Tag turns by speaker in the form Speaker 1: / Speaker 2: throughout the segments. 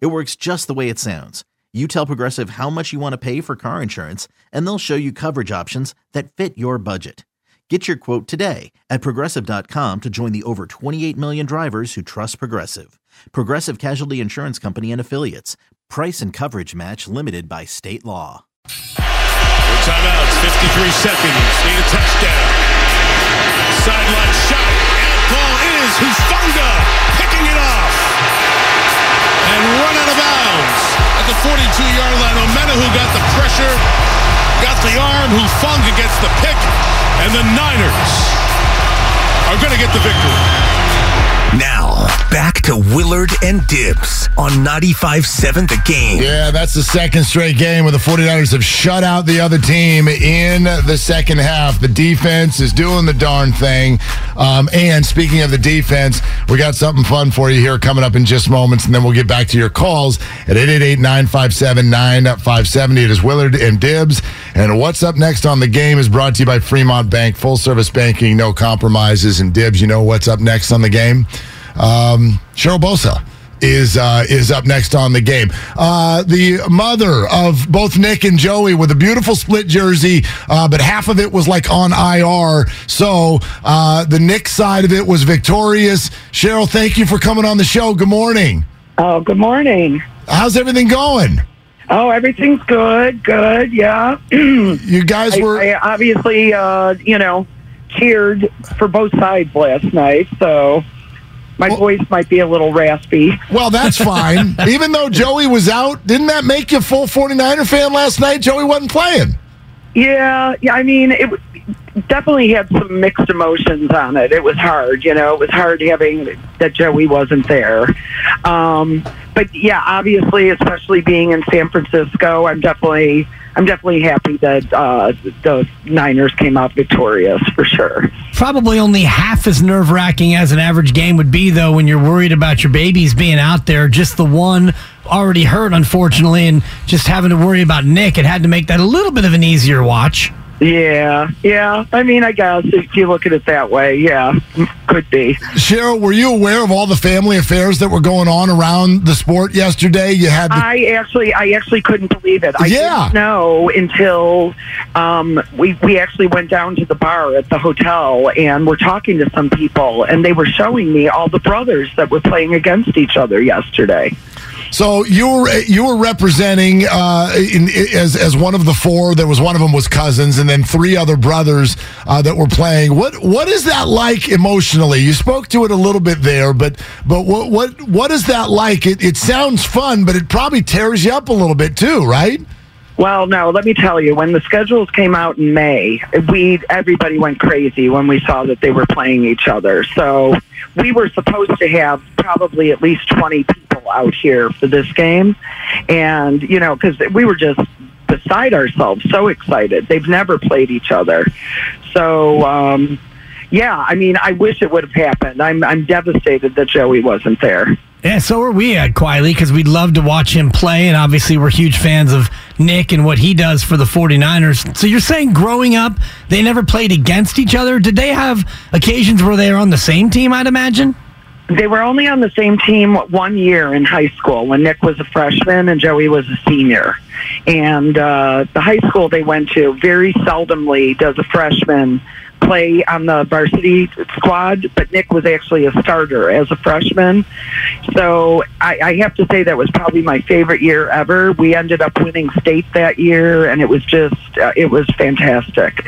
Speaker 1: It works just the way it sounds. You tell Progressive how much you want to pay for car insurance, and they'll show you coverage options that fit your budget. Get your quote today at progressive.com to join the over 28 million drivers who trust Progressive. Progressive Casualty Insurance Company and Affiliates. Price and coverage match limited by state law.
Speaker 2: Timeouts, 53 seconds. Need a touchdown. Sideline shot. Ball is Hufanga picking it off. And run out of bounds at the 42-yard line. Omenihu got the pressure, got the arm. Hufanga gets the pick. And the Niners are going to get the victory.
Speaker 3: Now, back to Willard and Dibbs on 95.7 The Game.
Speaker 4: Yeah, that's the second straight game where the 49ers have shut out the other team in the second half. The defense is doing the darn thing. Um, and speaking of the defense, we got something fun for you here coming up in just moments, and then we'll get back to your calls at 888-957-9570. It is Willard and Dibbs. And what's up next on the game is brought to you by Fremont Bank. Full service banking, no compromises. And Dibbs, you know what's up next on the game? Um, Cheryl Bosa is uh, is up next on the game. Uh, the mother of both Nick and Joey with a beautiful split jersey, uh, but half of it was like on IR. So uh, the Nick side of it was victorious. Cheryl, thank you for coming on the show. Good morning.
Speaker 5: Oh, good morning.
Speaker 4: How's everything going?
Speaker 5: Oh, everything's good. Good. Yeah.
Speaker 4: you guys were
Speaker 5: I, I obviously, uh, you know, cheered for both sides last night. So my well, voice might be a little raspy.
Speaker 4: Well, that's fine. Even though Joey was out, didn't that make you a full 49er fan last night? Joey wasn't playing.
Speaker 5: Yeah, yeah. I mean, it definitely had some mixed emotions on it. It was hard, you know. It was hard having that Joey wasn't there. Um, but yeah, obviously, especially being in San Francisco, I'm definitely I'm definitely happy that uh, the Niners came out victorious for sure.
Speaker 6: Probably only half as nerve wracking as an average game would be, though, when you're worried about your babies being out there. Just the one already hurt, unfortunately, and just having to worry about Nick, it had to make that a little bit of an easier watch.
Speaker 5: Yeah, yeah. I mean, I guess if you look at it that way, yeah, could be.
Speaker 4: Cheryl, were you aware of all the family affairs that were going on around the sport yesterday? You had. The-
Speaker 5: I actually, I actually couldn't believe it. I
Speaker 4: yeah.
Speaker 5: didn't know until um, we we actually went down to the bar at the hotel and we're talking to some people, and they were showing me all the brothers that were playing against each other yesterday.
Speaker 4: So you were you were representing uh, in, as as one of the four. There was one of them was cousins, and then three other brothers uh, that were playing. What what is that like emotionally? You spoke to it a little bit there, but but what what what is that like? It it sounds fun, but it probably tears you up a little bit too, right?
Speaker 5: Well, no, let me tell you, when the schedules came out in May, we everybody went crazy when we saw that they were playing each other. So we were supposed to have probably at least 20 people out here for this game. And, you know, because we were just beside ourselves, so excited. They've never played each other. So, um, yeah, I mean, I wish it would have happened. I'm, I'm devastated that Joey wasn't there.
Speaker 6: Yeah, so are we at Quietly because we'd love to watch him play. And obviously, we're huge fans of Nick and what he does for the 49ers. So you're saying growing up, they never played against each other? Did they have occasions where they were on the same team, I'd imagine?
Speaker 5: They were only on the same team one year in high school when Nick was a freshman and Joey was a senior. And uh, the high school they went to very seldomly does a freshman play on the varsity squad, but Nick was actually a starter as a freshman. So I, I have to say that was probably my favorite year ever. We ended up winning state that year, and it was just uh, it was fantastic.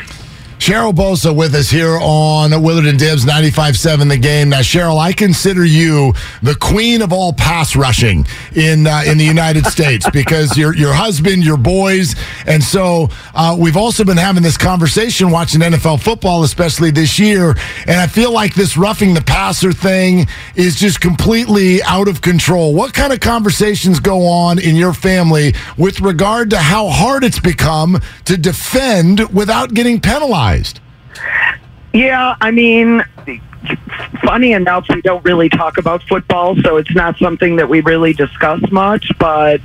Speaker 4: Cheryl Bosa with us here on Willard and Dibbs 95.7 The Game. Now, Cheryl, I consider you the queen of all pass rushing in uh, in the United States because your your husband, your boys, and so uh, we've also been having this conversation watching NFL football, especially this year, and I feel like this roughing the passer thing is just completely out of control. What kind of conversations go on in your family with regard to how hard it's become to defend without getting penalized?
Speaker 5: Yeah, I mean, funny enough, we don't really talk about football, so it's not something that we really discuss much. But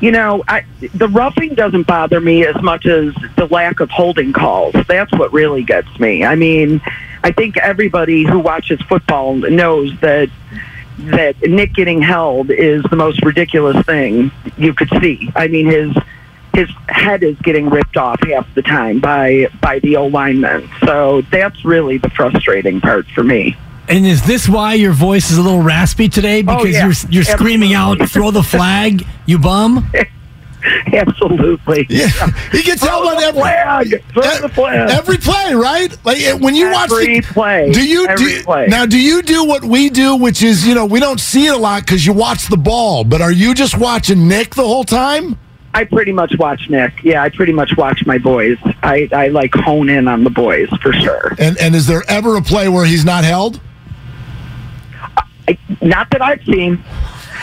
Speaker 5: you know, I, the roughing doesn't bother me as much as the lack of holding calls. That's what really gets me. I mean, I think everybody who watches football knows that that Nick getting held is the most ridiculous thing you could see. I mean, his his head is getting ripped off half the time by by the O lineman. So that's really the frustrating part for me.
Speaker 6: And is this why your voice is a little raspy today? Oh, because
Speaker 5: Oh, yeah.
Speaker 6: you're you're screaming out, "Throw the flag, you bum!"
Speaker 5: Absolutely.
Speaker 4: Yeah, he gets
Speaker 5: Throw
Speaker 4: held on every
Speaker 5: flag. Throw the flag.
Speaker 4: every play, right? Like when you watch
Speaker 5: Every
Speaker 4: the
Speaker 5: play.
Speaker 4: Do you
Speaker 5: Every
Speaker 4: do,
Speaker 5: play.
Speaker 4: now? Do you do what we do, which is you know we don't see it a lot because you watch the ball, but are you just watching Nick the whole time?
Speaker 5: I pretty much watch Nick. Yeah, I pretty much watch my boys. I, I like hone in on the boys for sure.
Speaker 4: And and is there ever a play where he's not held?
Speaker 5: I, not that I've seen.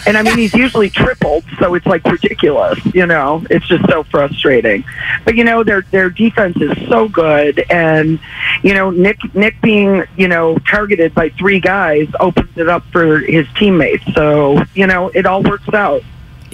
Speaker 5: And I mean, he's usually tripled, so it's like ridiculous. You know, it's just so frustrating. But you know, their their defense is so good, and you know, Nick Nick being you know targeted by three guys opens it up for his teammates. So you know, it all works out.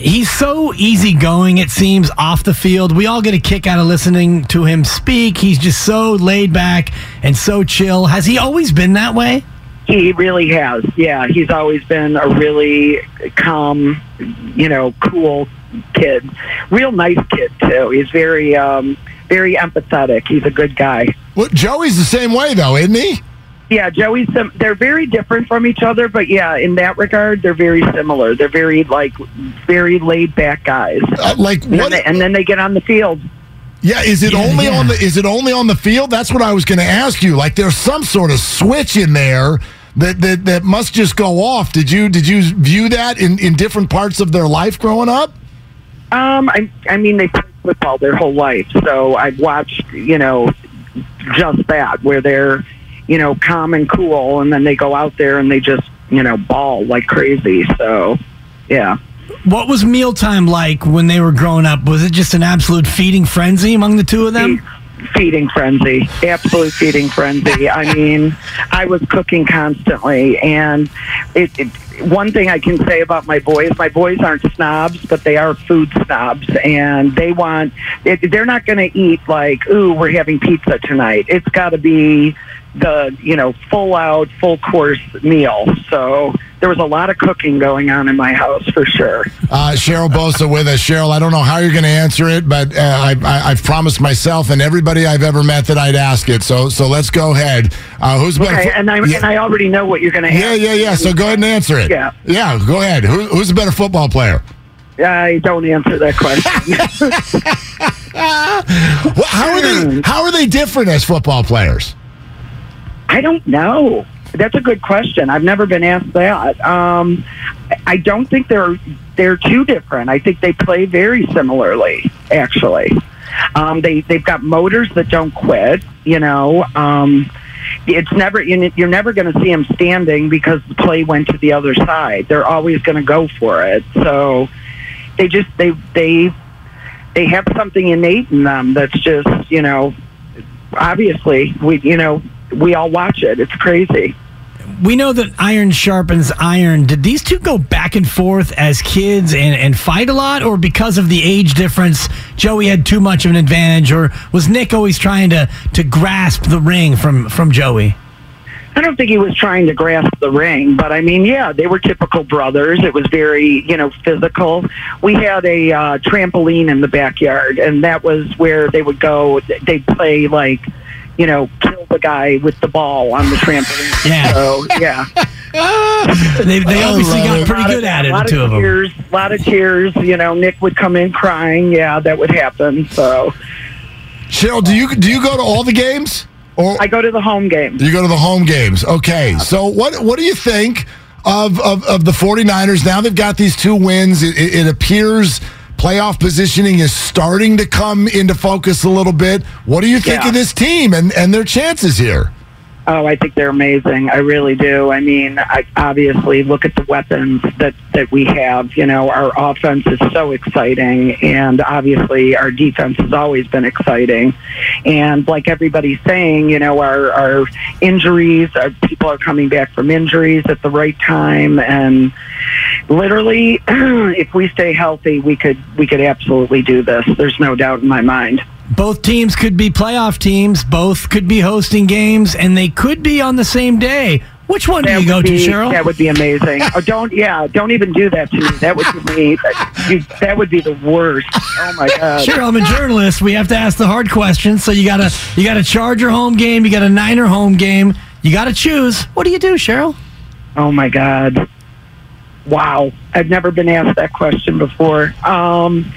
Speaker 6: He's so easygoing, it seems, off the field. We all get a kick out of listening to him speak. He's just so laid back and so chill. Has he always been that way?
Speaker 5: He really has. Yeah, he's always been a really calm, you know, cool kid. Real nice kid too. He's very um very empathetic. He's a good guy.
Speaker 4: Well, Joey's the same way though, isn't he?
Speaker 5: Yeah, Joey's sim- they're very different from each other, but yeah, in that regard they're very similar. They're very like very laid back guys.
Speaker 4: Uh, like
Speaker 5: And then,
Speaker 4: what?
Speaker 5: they, and then they get on the field.
Speaker 4: Yeah, is it
Speaker 6: Yeah,
Speaker 4: only
Speaker 6: yeah.
Speaker 4: on the is it only on the field? That's what I was going to ask you. Like there's some sort of switch in there that that that must just go off. Did you did you view that in in different parts of their life growing up?
Speaker 5: Um, I, I mean, they played football their whole life, so I've watched, you know, just that where they're, you know, calm and cool, and then they go out there and they just, you know, ball like crazy. So, yeah.
Speaker 6: What was mealtime like when they were growing up? Was it just an absolute feeding frenzy among the two of them?
Speaker 5: feeding frenzy, absolute feeding frenzy. I mean, I was cooking constantly, and it, it. One thing I can say about my boys, my boys aren't snobs, but they are food snobs, and they want. It, they're not going to eat like, ooh, we're having pizza tonight. It's got to be the you know full out full course meal so there was a lot of cooking going on in my house for sure
Speaker 4: Uh, Cheryl Bosa with us. Cheryl, I don't know how you're going to answer it, but uh, I, I, I've promised myself and everybody I've ever met that I'd ask it. So so let's go ahead. Uh, who's better?
Speaker 5: okay and i
Speaker 4: yeah,
Speaker 5: and i already know what you're going to
Speaker 4: yeah, yeah, yeah. So go ahead and answer it.
Speaker 5: Yeah.
Speaker 4: yeah. Go ahead. Who, who's a better football player?
Speaker 5: i don't answer that question
Speaker 4: Well, how are they? How are they different as football players?
Speaker 5: I don't know. That's a good question. I've never been asked that. Um, I don't think they're they're too different. I think they play very similarly. Actually, um, they they've got motors that don't quit. You know, um, it's never you- you're never going to see them standing because the play went to the other side. They're always going to go for it. So they just they they they have something innate in them that's just you know obviously we you know we all watch it. It's crazy.
Speaker 6: We know that iron sharpens iron. Did these two go back and forth as kids and, and fight a lot, or because of the age difference, Joey had too much of an advantage, or was Nick always trying to, to grasp the ring from, from Joey?
Speaker 5: i don't think he was trying to grasp the ring but i mean yeah they were typical brothers. It was very you know physical. We had a uh, trampoline in the backyard and that was where they would go. They'd play like you know kill the guy with the ball on the trampoline
Speaker 6: Yeah.
Speaker 5: so yeah
Speaker 6: They, they
Speaker 4: I
Speaker 6: obviously got
Speaker 4: it.
Speaker 6: pretty good
Speaker 5: of,
Speaker 6: at it,
Speaker 5: a lot
Speaker 6: the two
Speaker 5: of
Speaker 6: of them.
Speaker 5: tears, a lot of tears. You know, Nick would come in crying. Yeah, that would happen. So
Speaker 4: Cheryl, do you do you go to all the games? Or
Speaker 5: I go to the home games.
Speaker 4: you go to the home games? Okay. So what what do you think of of, of the 49ers now they've got these two wins? It, it, it appears playoff positioning is starting to come into focus a little bit. What do you think
Speaker 5: Yeah.
Speaker 4: of this team and and their chances here?
Speaker 5: Oh, I think they're amazing. I really do. I mean, I obviously look at the weapons that that we have. You know, our offense is so exciting, and obviously our defense has always been exciting. And like everybody's saying, you know, our our injuries, our people are coming back from injuries at the right time, and literally, if we stay healthy, we could we could absolutely do this. There's no doubt in my mind.
Speaker 6: Both teams could be playoff teams. Both could be hosting games, and they could be on the same day. Which one do you go
Speaker 5: would
Speaker 6: to, Cheryl?
Speaker 5: That would be amazing. oh, don't yeah, don't even do that to me. That would be you, that would be the worst. Oh my god.
Speaker 6: Cheryl, I'm a journalist. We have to ask the hard questions. So you got a you got a Charger home game. You got a Niner home game. You got to choose. What do you do, Cheryl?
Speaker 5: Oh my god. Wow. I've never been asked that question before. Um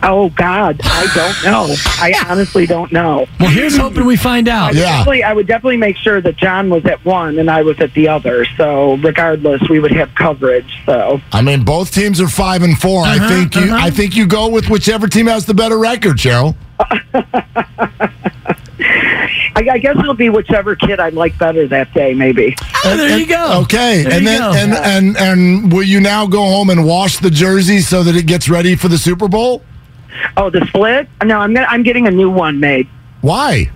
Speaker 5: Oh God, I don't know. I honestly don't know.
Speaker 6: Well, here's hoping we find out.
Speaker 4: Yeah.
Speaker 5: Definitely, I would definitely make sure that John was at one and I was at the other. So regardless, we would have coverage. So
Speaker 4: I mean, both teams are five and 4 I
Speaker 6: Uh-huh,
Speaker 4: think you.
Speaker 6: uh-huh.
Speaker 4: I think you go with whichever team has the better record, Cheryl.
Speaker 5: I, I guess it'll be whichever kid I like better that day. Maybe.
Speaker 6: Oh, there you go.
Speaker 4: Okay,
Speaker 6: There
Speaker 4: and
Speaker 6: you
Speaker 4: then
Speaker 6: go.
Speaker 4: and, and and will you now go home and wash the jersey so that it gets ready for the Super Bowl?
Speaker 5: Oh, the split? No, I'm gonna, I'm getting a new one made.
Speaker 4: Why?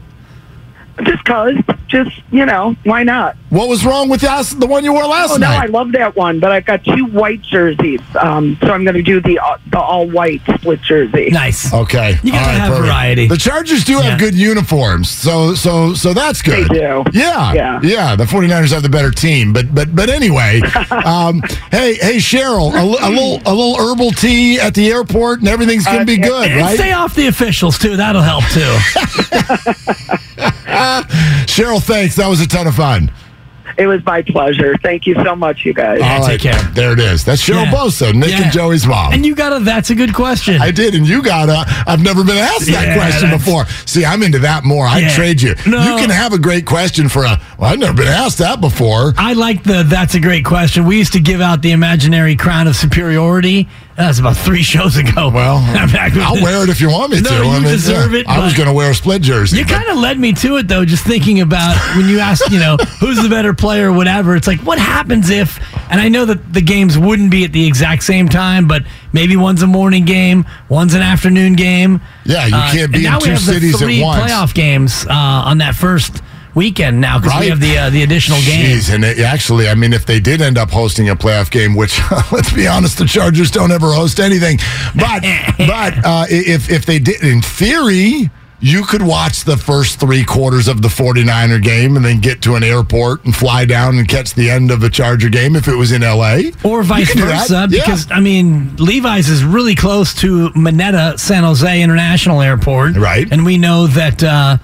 Speaker 5: Just cause, just you know, why not?
Speaker 4: What was wrong with us, the one you wore last night?
Speaker 5: Oh no, I love that one, but I've got two white jerseys, um, so I'm going to do the uh, the all white split jersey.
Speaker 6: Nice.
Speaker 4: Okay,
Speaker 6: You gotta
Speaker 4: All right,
Speaker 6: have
Speaker 4: perfect.
Speaker 6: variety.
Speaker 4: The Chargers do
Speaker 6: Yeah.
Speaker 4: have good uniforms, so so so that's good.
Speaker 5: They do.
Speaker 4: Yeah,
Speaker 5: Yeah.
Speaker 4: yeah. The 49ers have the better team, but but but anyway, um, hey hey Cheryl, a, a little a little herbal tea at the airport, and everything's gonna
Speaker 5: Uh,
Speaker 4: be good,
Speaker 6: And
Speaker 4: right?
Speaker 6: stay off the officials too. That'll help too.
Speaker 4: Cheryl, thanks. That was a ton of fun.
Speaker 5: It was my pleasure. Thank you so much, you guys.
Speaker 4: All
Speaker 6: take care.
Speaker 4: There it is. That's Cheryl
Speaker 6: Yeah.
Speaker 4: Bosa, Nick
Speaker 6: Yeah.
Speaker 4: and Joey's mom.
Speaker 6: and you got a. That's a good question.
Speaker 4: I did, and you got a. I've never been asked that
Speaker 6: Yeah,
Speaker 4: question
Speaker 6: that's-
Speaker 4: before. See, I'm into that more. I'd
Speaker 6: Yeah.
Speaker 4: trade you.
Speaker 6: No.
Speaker 4: You can have a great question for a. Well, I've never been asked that before.
Speaker 6: I like the. That's a great question. We used to give out the imaginary crown of superiority. That was about three shows ago.
Speaker 4: Well, I'll wear it if you want me
Speaker 6: No,
Speaker 4: to.
Speaker 6: you
Speaker 4: I mean,
Speaker 6: deserve it,
Speaker 4: I was going to wear a split jersey.
Speaker 6: You kind of led me to it though, just thinking about when you ask, you know, who's the better player or whatever. It's like, what happens if? And I know that the games wouldn't be at the exact same time, but maybe one's a morning game, one's an afternoon game.
Speaker 4: Yeah, you can't
Speaker 6: and
Speaker 4: be in two cities at
Speaker 6: three
Speaker 4: once.
Speaker 6: playoff games uh, on that first weekend now because
Speaker 4: Right.
Speaker 6: we have the uh, the additional games.
Speaker 4: Jeez, and it, actually, I mean, if they did end up hosting a playoff game, which let's be honest, the Chargers don't ever host anything, but but uh, if if they did, in theory. You could watch the first three quarters of the 49er game and then get to an airport and fly down and catch the end of a Charger game if it was in LA.
Speaker 6: Or vice
Speaker 4: You can do that.
Speaker 6: versa,
Speaker 4: Yeah.
Speaker 6: because I mean, Levi's is really close to Mineta San Jose International Airport,
Speaker 4: Right.
Speaker 6: And we know that uh,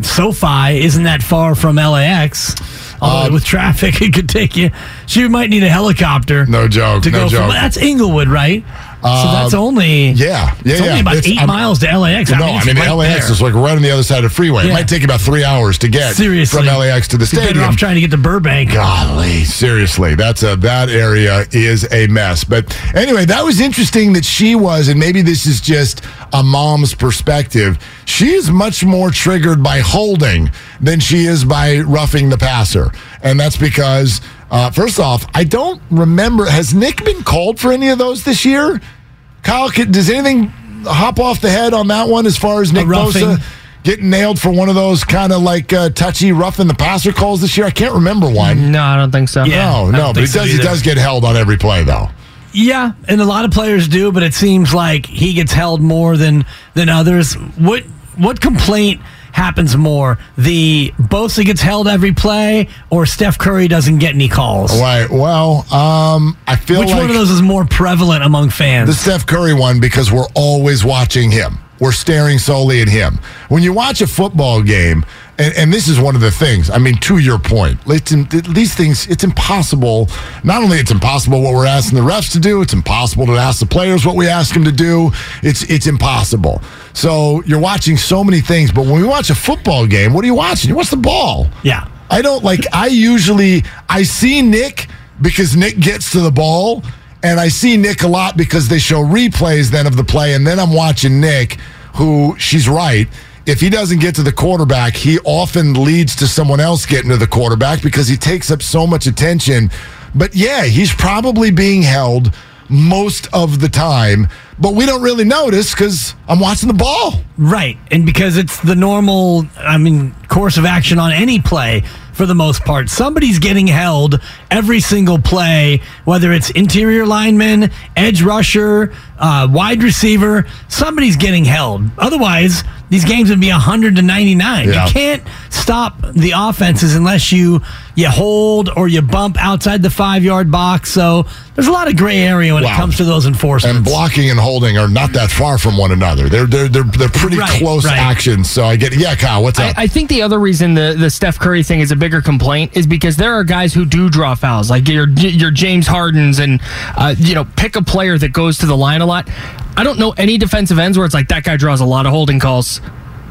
Speaker 6: SoFi isn't that far from LAX.
Speaker 4: Um,
Speaker 6: with traffic, it could take you. So you might need a helicopter.
Speaker 4: No joke,
Speaker 6: To
Speaker 4: no
Speaker 6: go
Speaker 4: joke.
Speaker 6: from that's Inglewood, right? So uh, that's only
Speaker 4: yeah, yeah,
Speaker 6: It's only
Speaker 4: yeah.
Speaker 6: about
Speaker 4: It's-
Speaker 6: eight
Speaker 4: I'm-
Speaker 6: miles to LAX.
Speaker 4: no,
Speaker 6: it's
Speaker 4: I mean,
Speaker 6: right
Speaker 4: LAX
Speaker 6: there.
Speaker 4: is like right on the other side of the freeway. It might take about three hours to get
Speaker 6: seriously
Speaker 4: from LAX to the
Speaker 6: You're better
Speaker 4: stadium.
Speaker 6: off trying to get to Burbank.
Speaker 4: Golly, seriously, that's a that area is a mess. But anyway, that was interesting that she was, and maybe this is just a mom's perspective. She is much more triggered by holding than she is by roughing the passer, and that's because. Uh, first off, I don't remember. Has Nick been called for any of those this year? Kyle, can- does anything hop off the head on that one as far as Nick
Speaker 6: roughing?
Speaker 4: Bosa getting nailed for one of those kind of like uh, touchy roughing the passer calls this year? I can't remember one.
Speaker 7: No, I don't think so.
Speaker 6: Yeah.
Speaker 4: No, no, but he
Speaker 6: so
Speaker 4: does. He does get held on every play, though.
Speaker 6: Yeah, and a lot of players do, but it seems like he gets held more than than others. What what complaint happens more? The Bosa gets held every play, or Steph Curry doesn't get any calls?
Speaker 4: Right. Well, um, I feel
Speaker 6: Which
Speaker 4: like
Speaker 6: one of those is more prevalent among fans?
Speaker 4: the Steph Curry one because we're always watching him. We're staring solely at him. When you watch a football game, and, and this is one of the things. I mean, to your point, these things. It's impossible. Not only it's impossible what we're asking the refs to do, it's impossible to ask the players what we ask them to do. It's it's impossible. So you're watching so many things, but when we watch a football game, what are you watching? You watch the ball.
Speaker 6: Yeah.
Speaker 4: I don't like. I usually I see Nick because Nick gets to the ball, and I see Nick a lot because they show replays then of the play, and then I'm watching Nick, who she's right if he doesn't get to the quarterback, he often leads to someone else getting to the quarterback because he takes up so much attention. But yeah, he's probably being held most of the time, but we don't really notice because I'm watching the ball.
Speaker 6: Right. And because it's the normal, I mean, course of action on any play for the most part. Somebody's getting held every single play, whether it's interior lineman, edge rusher, uh, wide receiver. Somebody's getting held. Otherwise, these games would be 100 to 99. Yeah. You can't stop the offenses unless you you hold or you bump outside the five yard box. So there's a lot of gray area when wow. it comes to those enforcements.
Speaker 4: And blocking and holding are not that far from one another. They're they're they're, they're pretty right, close right. actions. So I get. Yeah, Kyle, what's up?
Speaker 7: I, I, think the other reason the, the Steph Curry thing is a bigger complaint is because there are guys who do draw fouls, like your your James Hardens and uh, you know pick a player that goes to the line a lot. I don't know any defensive ends where it's like that guy draws a lot of holding calls.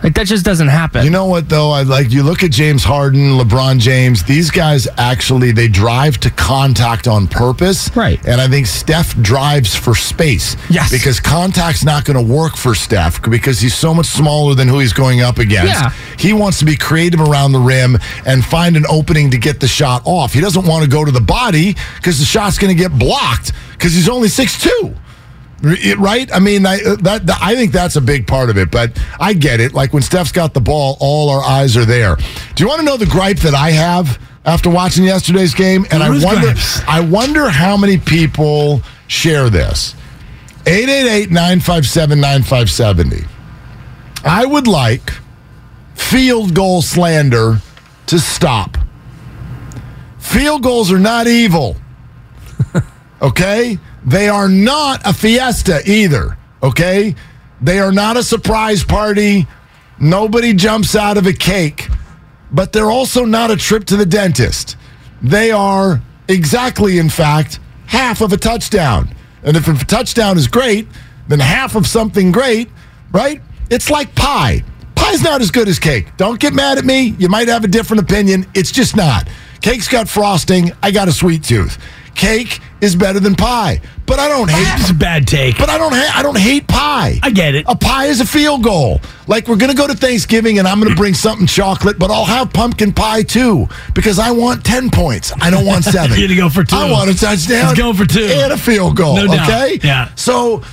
Speaker 7: Like that just doesn't happen.
Speaker 4: You know what though? I like you look at James Harden, LeBron James. These guys actually they drive to contact on purpose,
Speaker 7: right?
Speaker 4: And I think Steph drives for space,
Speaker 7: yes,
Speaker 4: because contact's not going to work for Steph because he's so much smaller than who he's going up against.
Speaker 7: Yeah.
Speaker 4: he wants to be creative around the rim and find an opening to get the shot off. He doesn't want to go to the body because the shot's going to get blocked because he's only six two right? I mean, I, uh, that, that, I think that's a big part of it. But I get it. Like when Steph's got the ball, all our eyes are there. Do you want to know the gripe that I have after watching yesterday's game? And I wonder, gripes? I wonder how many people share this. 888-957-9570. I would like field goal slander to stop. Field goals are not evil. okay? They are not a fiesta either, okay? They are not a surprise party. Nobody jumps out of a cake, but they're also not a trip to the dentist. They are exactly, in fact, half of a touchdown. And if a touchdown is great, then half of something great, right? It's like pie. Pie's not as good as cake. Don't get mad at me. You might have a different opinion. It's just not. Cake's got frosting. I got a sweet tooth cake is better than pie. But I don't hate.
Speaker 6: It's a bad take.
Speaker 4: But I don't. Ha- I don't hate pie.
Speaker 6: I get it.
Speaker 4: A pie is a field goal. Like we're gonna go to Thanksgiving and I'm gonna bring something chocolate, but I'll have pumpkin pie too because I want ten points. I don't want seven.
Speaker 6: You're gonna go for two.
Speaker 4: I want a touchdown.
Speaker 6: Let's go for two
Speaker 4: and a field goal.
Speaker 6: No doubt.
Speaker 4: Okay.
Speaker 6: Yeah.
Speaker 4: So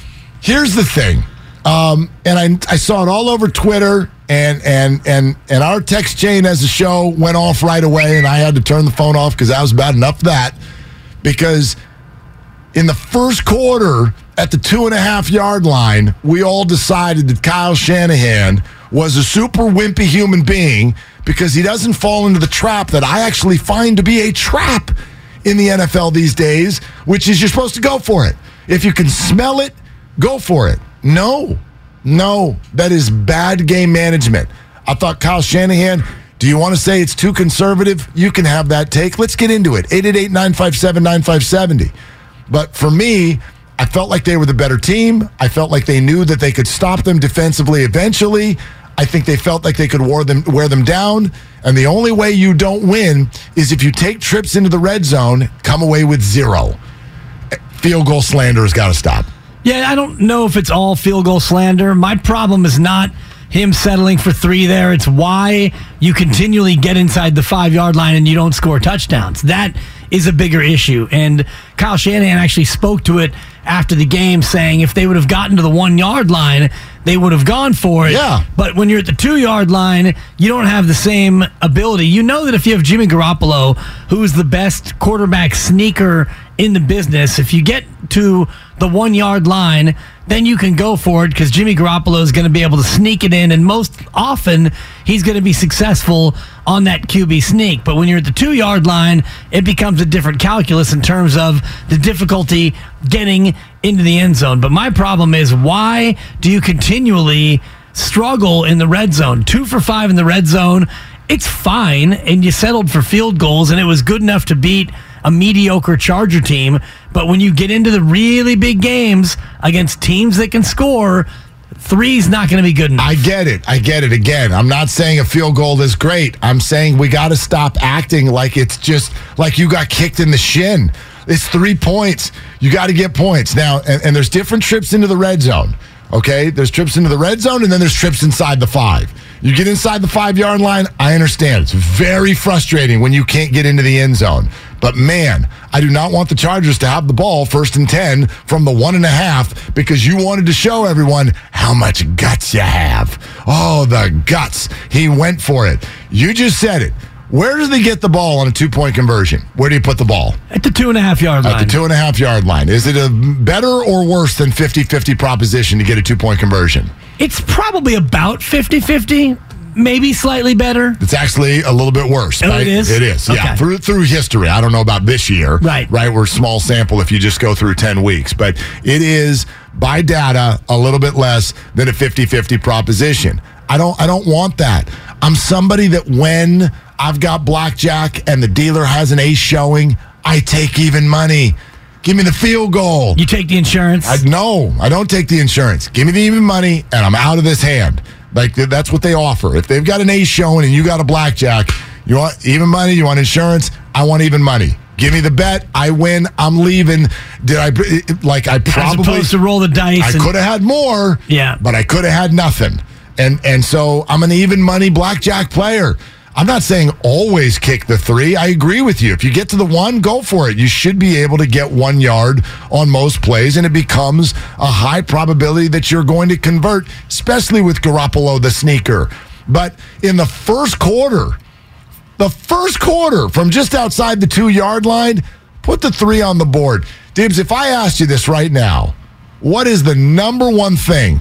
Speaker 4: here's the thing. Um, and I, I saw it all over Twitter, and and and and our text chain as a show went off right away, and I had to turn the phone off because that was bad enough. That because in the first quarter at the two and a half yard line, we all decided that Kyle Shanahan was a super wimpy human being because he doesn't fall into the trap that I actually find to be a trap in the NFL these days, which is you're supposed to go for it. If you can smell it, go for it. No, no, that is bad game management. I thought Kyle Shanahan do you want to say it's too conservative? You can have that take. Let's get into it. 888 957 9570. But for me, I felt like they were the better team. I felt like they knew that they could stop them defensively eventually. I think they felt like they could wear them, wear them down. And the only way you don't win is if you take trips into the red zone, come away with zero. Field goal slander has got to stop.
Speaker 6: Yeah, I don't know if it's all field goal slander. My problem is not him settling for three there. It's why you continually get inside the five yard line and you don't score touchdowns. That is a bigger issue. And Kyle Shanahan actually spoke to it after the game, saying if they would have gotten to the one yard line, they would have gone for it.
Speaker 4: Yeah.
Speaker 6: But when you're at the two yard line, you don't have the same ability. You know that if you have Jimmy Garoppolo, who's the best quarterback sneaker in the business, if you get to the one yard line, then you can go for it because Jimmy Garoppolo is going to be able to sneak it in, and most often he's going to be successful on that QB sneak. But when you're at the two yard line, it becomes a different calculus in terms of the difficulty getting into the end zone. But my problem is why do you continually struggle in the red zone? Two for five in the red zone. It's fine, and you settled for field goals, and it was good enough to beat a mediocre Charger team. But when you get into the really big games against teams that can score, three's not going to be good enough.
Speaker 4: I get it. I get it. Again, I'm not saying a field goal is great. I'm saying we got to stop acting like it's just like you got kicked in the shin. It's three points. You got to get points. Now, and, and there's different trips into the red zone. Okay, there's trips into the red zone, and then there's trips inside the five. You get inside the five yard line, I understand. It's very frustrating when you can't get into the end zone. But man, I do not want the Chargers to have the ball first and 10 from the one and a half because you wanted to show everyone how much guts you have. Oh, the guts. He went for it. You just said it. Where does they get the ball on a two point conversion? Where do you put the ball?
Speaker 6: At the two and a half yard line.
Speaker 4: At the two and a half yard line. Is it a better or worse than 50 50 proposition to get a two point conversion?
Speaker 6: It's probably about 50 50, maybe slightly better.
Speaker 4: It's actually a little bit worse.
Speaker 6: Oh,
Speaker 4: right?
Speaker 6: it is?
Speaker 4: It is. Yeah. Through through history. I don't know about this year.
Speaker 6: Right.
Speaker 4: Right. We're small sample if you just go through 10 weeks. But it is by data a little bit less than a 50-50 proposition. I don't I don't want that. I'm somebody that when I've got blackjack and the dealer has an ace showing, I take even money. Give me the field goal.
Speaker 6: You take the insurance.
Speaker 4: I no, I don't take the insurance. Give me the even money, and I'm out of this hand. Like that's what they offer. If they've got an ace showing and you got a blackjack, you want even money. You want insurance. I want even money. Give me the bet. I win. I'm leaving. Did I like? I
Speaker 6: as
Speaker 4: probably
Speaker 6: opposed to roll the dice.
Speaker 4: I could have had more.
Speaker 6: Yeah.
Speaker 4: but I could have had nothing. And and so I'm an even money blackjack player. I'm not saying always kick the three. I agree with you. If you get to the one, go for it. You should be able to get one yard on most plays, and it becomes a high probability that you're going to convert, especially with Garoppolo, the sneaker. But in the first quarter, the first quarter from just outside the two yard line, put the three on the board. Dibs, if I asked you this right now, what is the number one thing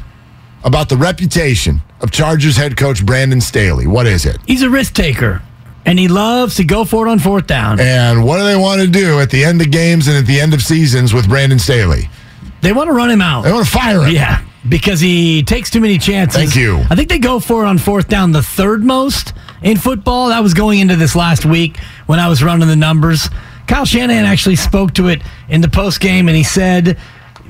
Speaker 4: about the reputation of Chargers head coach Brandon Staley? What is it?
Speaker 6: He's a risk taker, and he loves to go for it on fourth down.
Speaker 4: And what do they want to do at the end of games and at the end of seasons with Brandon Staley?
Speaker 6: They want to run him out.
Speaker 4: They want to fire him.
Speaker 6: Yeah, because he takes too many chances.
Speaker 4: Thank you.
Speaker 6: I think they go for it on fourth down the third most in football. That was going into this last week when I was running the numbers. Kyle Shanahan actually spoke to it in the post game, and he said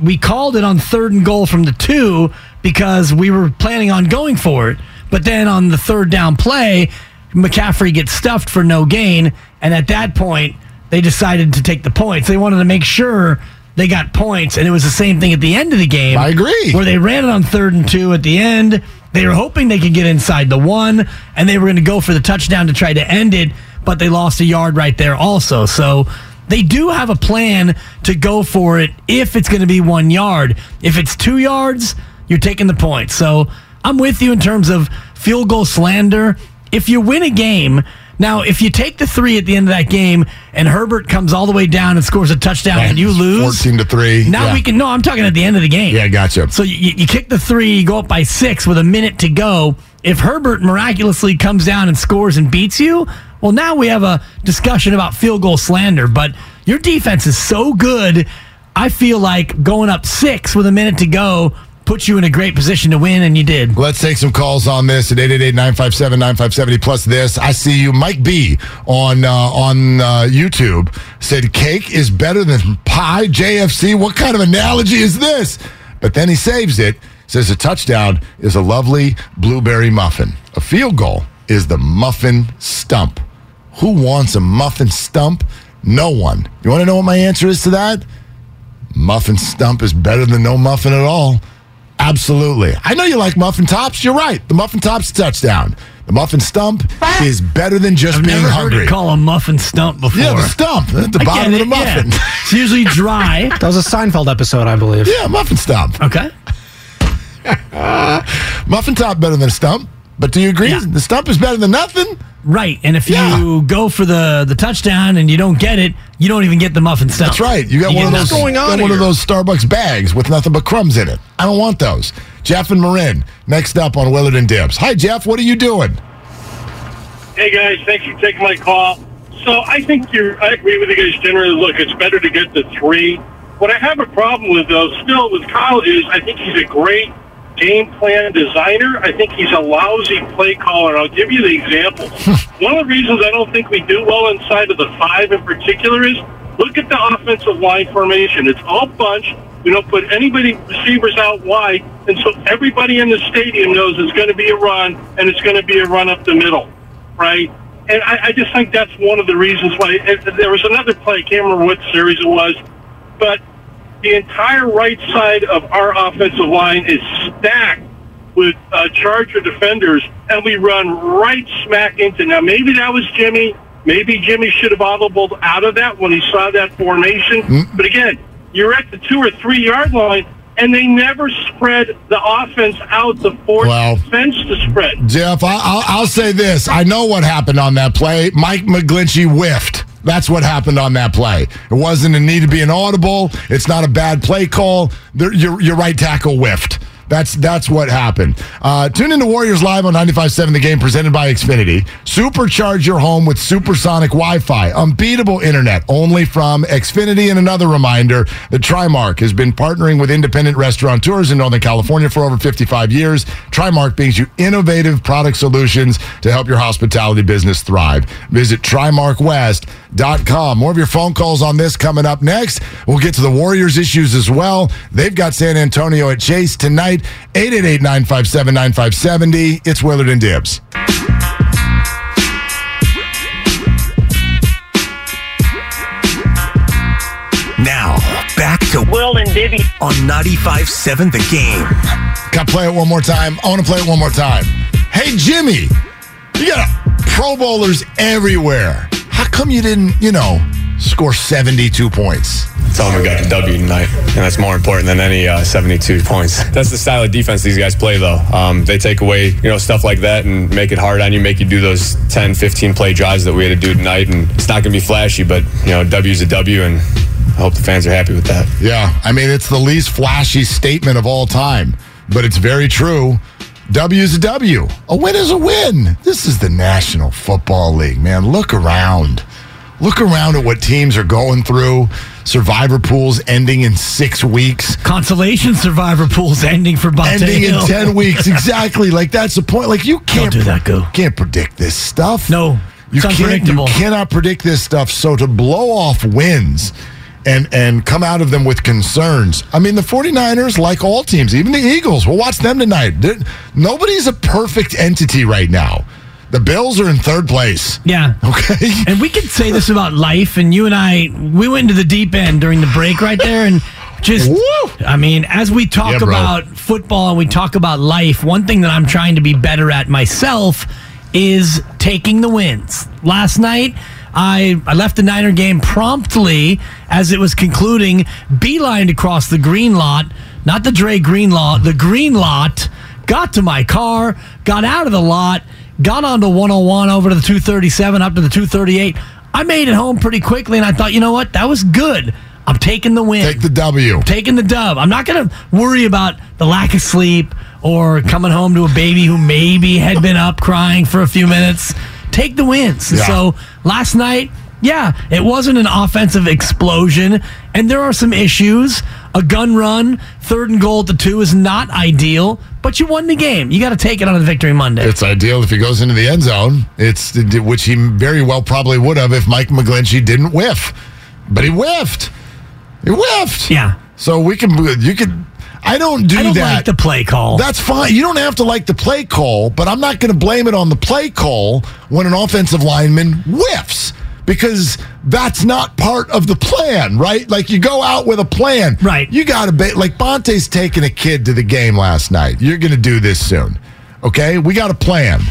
Speaker 6: we called it on third and goal from the two because we were planning on going for it. But then on the third down play, McCaffrey gets stuffed for no gain, and at that point they decided to take the points. They wanted to make sure they got points, and it was the same thing at the end of the game.
Speaker 4: I agree.
Speaker 6: Where they ran it on third and two at the end. They were hoping they could get inside the one, and they were going to go for the touchdown to try to end it, but they lost a yard right there also. So they do have a plan to go for it if it's going to be one yard. If it's two yards, you're taking the point. So I'm with you in terms of field goal slander. If you win a game, now if you take the three at the end of that game and Herbert comes all the way down and scores a touchdown and you lose,
Speaker 4: 14 to 3.
Speaker 6: now
Speaker 4: Yeah.
Speaker 6: we can. No, I'm talking at the end of the game.
Speaker 4: Yeah, gotcha.
Speaker 6: So you, you kick the three, you go up by six with a minute to go. If Herbert miraculously comes down and scores and beats you, well, now we have a discussion about field goal slander. But your defense is so good. I feel like going up six with a minute to go puts you in a great position to win, and you did.
Speaker 4: Let's take some calls on this at 888-957-9570 plus this. I see you Mike B on uh, on uh, YouTube said cake is better than pie JFC. What kind of analogy is this? But then he saves it. Says a touchdown is a lovely blueberry muffin. A field goal is the muffin stump. Who wants a muffin stump? No one. You want to know what my answer is to that? Muffin stump is better than no muffin at all. Absolutely. I know you like muffin tops. You're right. The muffin top's touchdown. The muffin stump is better than just
Speaker 6: I've
Speaker 4: being
Speaker 6: never
Speaker 4: hungry.
Speaker 6: heard it call a muffin stump before.
Speaker 4: yeah, the stump at the
Speaker 6: I
Speaker 4: bottom of the
Speaker 6: it, yeah.
Speaker 4: muffin.
Speaker 6: It's usually dry.
Speaker 8: That was a Seinfeld episode, I believe.
Speaker 4: Yeah, muffin stump.
Speaker 6: Okay.
Speaker 4: Muffin top better than a stump. But do you agree?
Speaker 6: Yeah.
Speaker 4: The stump is better than nothing.
Speaker 6: Right, and if
Speaker 4: Yeah.
Speaker 6: you go for the the touchdown and you don't get it, you don't even get the muffin stone.
Speaker 4: That's right. You got one of
Speaker 6: get
Speaker 4: those
Speaker 6: nothing.
Speaker 4: you got one of those Starbucks bags with nothing but crumbs in it. I don't want those. Jeff and Marin, next up on Willard and Dibbs. Hi, Jeff. What are you doing?
Speaker 9: Hey guys, thanks you for taking my call. So I think you're. I agree with you guys generally. Look, it's better to get the three. What I have a problem with though, still with Kyle, is I think he's a great game plan designer. I think he's a lousy play caller. I'll give you the example. One of the reasons I don't think we do well inside of the five in particular is look at the offensive line formation. It's all bunch. We don't put anybody receivers out wide, and so everybody in the stadium knows it's going to be a run, and it's going to be a run up the middle right? And I, I just think that's one of the reasons why. There was another play, I can't remember what series it was, but the entire right side of our offensive line is stacked with uh, Charger defenders, and we run right smack into. Now, maybe that was Jimmy. Maybe Jimmy should have audibled out of that when he saw that formation. But again, you're at the two or three yard line, and they never spread the offense out the force
Speaker 4: Well-
Speaker 9: fence to spread.
Speaker 4: Jeff, I, I'll, I'll say this. I know what happened on that play. Mike McGlinchey whiffed. That's what happened on that play. It wasn't a need to be an audible. It's not a bad play call. Your, your right tackle whiffed. That's that's what happened. Uh, tune into Warriors Live on 95.7 The Game, presented by Xfinity. Supercharge your home with supersonic Wi-Fi, unbeatable internet, only from Xfinity. And another reminder the Trimark has been partnering with independent restaurateurs in Northern California for over 55 years. Trimark brings you innovative product solutions to help your hospitality business thrive. Visit TrimarkWest.com. More of your phone calls on this coming up next. We'll get to the Warriors issues as well. They've got San Antonio at Chase tonight. 888 957 9570. It's Willard and Dibbs.
Speaker 3: Now, back to
Speaker 5: Will and Dibby.
Speaker 3: on 95.7 The Game.
Speaker 4: Got to play it one more time. I want to play it one more time. Hey, Jimmy, you got Pro Bowlers everywhere. How come you didn't, you know, score 72 points?
Speaker 10: Tell them we got the W tonight, and that's more important than any uh, 72 points. That's the style of defense these guys play, though. Um, they take away, you know, stuff like that and make it hard on you, make you do those 10, 15 play drives that we had to do tonight. And it's not going to be flashy, but you know, W's a W, and I hope the fans are happy with that.
Speaker 4: Yeah, I mean, it's the least flashy statement of all time, but it's very true. W is a W. A win is a win. This is the National Football League, man. Look around. Look around at what teams are going through. Survivor pools ending in six weeks.
Speaker 6: Consolation survivor pools ending for Bonta
Speaker 4: ending in 10 weeks. Exactly. Like, that's the point. Like, you can't
Speaker 6: do that, Go
Speaker 4: Can't predict this stuff.
Speaker 6: No,
Speaker 4: You can't, you cannot predict this stuff. So to blow off wins and and come out of them with concerns. I mean, the 49ers, like all teams, even the Eagles, we'll watch them tonight. They're- nobody's a perfect entity right now. The Bills are in third place.
Speaker 6: Yeah.
Speaker 4: Okay.
Speaker 6: And we could say this about life, and you and I, we went into the deep end during the break right there, and just,
Speaker 4: Woo!
Speaker 6: I mean, as we talk
Speaker 4: Yeah,
Speaker 6: about football and we talk about life, one thing that I'm trying to be better at myself is taking the wins. Last night, I, I left the Niner game promptly as it was concluding, beelined across the green lot, not the Dre Green lot, the green lot, got to my car, got out of the lot, got onto 101 over to the 237, up to the 238. I made it home pretty quickly, and I thought, you know what? That was good. I'm taking the win.
Speaker 4: Take the W.
Speaker 6: taking the dub. I'm not going to worry about the lack of sleep or coming home to a baby who maybe had been up crying for a few minutes. Take the wins.
Speaker 4: Yeah.
Speaker 6: So last night, yeah, it wasn't an offensive explosion, and there are some issues. A gun run, third and goal at the two is not ideal, but you won the game. You got to take it on a victory Monday.
Speaker 4: It's ideal if he goes into the end zone. It's which he very well probably would have if Mike McGlinchey didn't whiff, but he whiffed. He whiffed.
Speaker 6: yeah.
Speaker 4: So we can you could. I don't do that.
Speaker 6: I don't
Speaker 4: that.
Speaker 6: like the play call.
Speaker 4: That's fine. You don't have to like the play call, but I'm not going to blame it on the play call when an offensive lineman whiffs because that's not part of the plan, right? Like you go out with a plan.
Speaker 6: Right.
Speaker 4: You got to be like Bonta's taking a kid to the game last night. You're going to do this soon. Okay? We got a plan.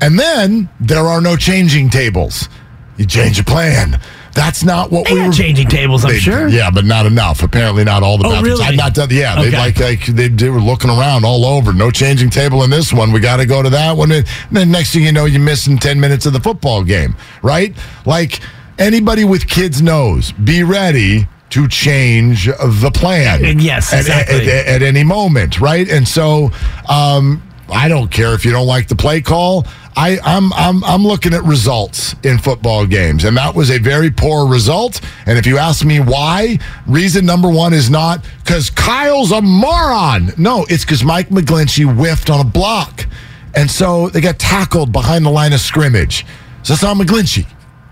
Speaker 4: And then there are no changing tables. You change a plan. That's not what
Speaker 6: They
Speaker 4: we were
Speaker 6: changing tables, I'm
Speaker 4: They-
Speaker 6: sure.
Speaker 4: Yeah, but not enough. Apparently, not all the
Speaker 6: Oh,
Speaker 4: bathrooms.
Speaker 6: really?
Speaker 4: I've not done. Yeah, they
Speaker 6: Okay.
Speaker 4: like, like they, they were looking around all over. No changing table in this one. We got to go to that one. And then next thing you know, you're missing ten minutes of the football game. Right? Like anybody with kids knows. Be ready to change the plan.
Speaker 6: Yes,
Speaker 4: at,
Speaker 6: exactly.
Speaker 4: at, at any moment. Right? And so. um I don't care if you don't like the play call. I, I'm I'm I'm looking at results in football games, and that was a very poor result. And if you ask me why, reason number one is not because Kyle's a moron. No, it's because Mike McGlinchey whiffed on a block, and so they got tackled behind the line of scrimmage. So it's on McGlinchey.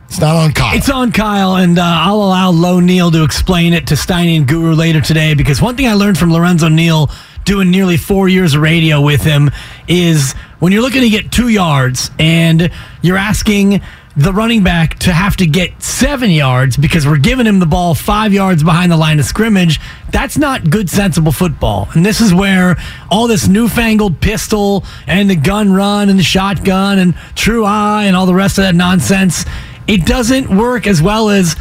Speaker 4: It's not on Kyle.
Speaker 6: It's on Kyle, and uh, I'll allow Low Neal to explain it to Steiny and Guru later today because one thing I learned from Lorenzo Neal doing nearly four years of radio with him is when you're looking to get two yards and you're asking the running back to have to get seven yards because we're giving him the ball five yards behind the line of scrimmage, that's not good, sensible football. And this is where all this newfangled pistol and the gun run and the shotgun and true eye and all the rest of that nonsense it doesn't work as well as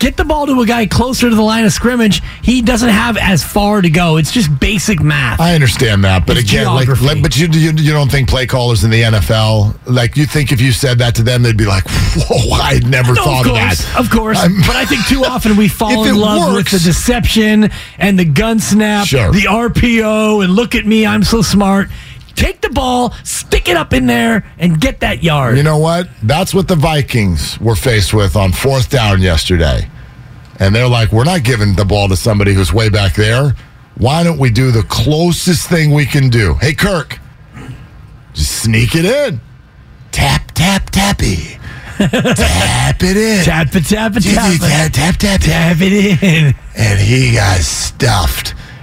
Speaker 6: get the ball to a guy closer to the line of scrimmage. He doesn't have as far to go. It's just basic math.
Speaker 4: I understand that, but
Speaker 6: It's
Speaker 4: again, like,
Speaker 6: geography.
Speaker 4: like, but you, you you don't think play callers in the NFL like you think if you said that to them, they'd be like, "Whoa, I never
Speaker 6: No,
Speaker 4: thought
Speaker 6: of
Speaker 4: of that."
Speaker 6: of course.
Speaker 4: I'm-
Speaker 6: but I think too often we fall in love
Speaker 4: works-
Speaker 6: with the deception and the gun snap,
Speaker 4: Sure.
Speaker 6: the RPO, and look at me, I'm so smart. Take the ball, stick it up in there, and get that yard.
Speaker 4: You know what? That's what the Vikings were faced with on fourth down yesterday. And they're like, we're not giving the ball to somebody who's way back there. Why don't we do the closest thing we can do? Hey, Kirk, just sneak it in. Tap, tap, tappy. tap it in.
Speaker 6: Tap it, tap it, tap it.
Speaker 4: Tap, tap, tap,
Speaker 6: Tap it in.
Speaker 4: And he got stuffed.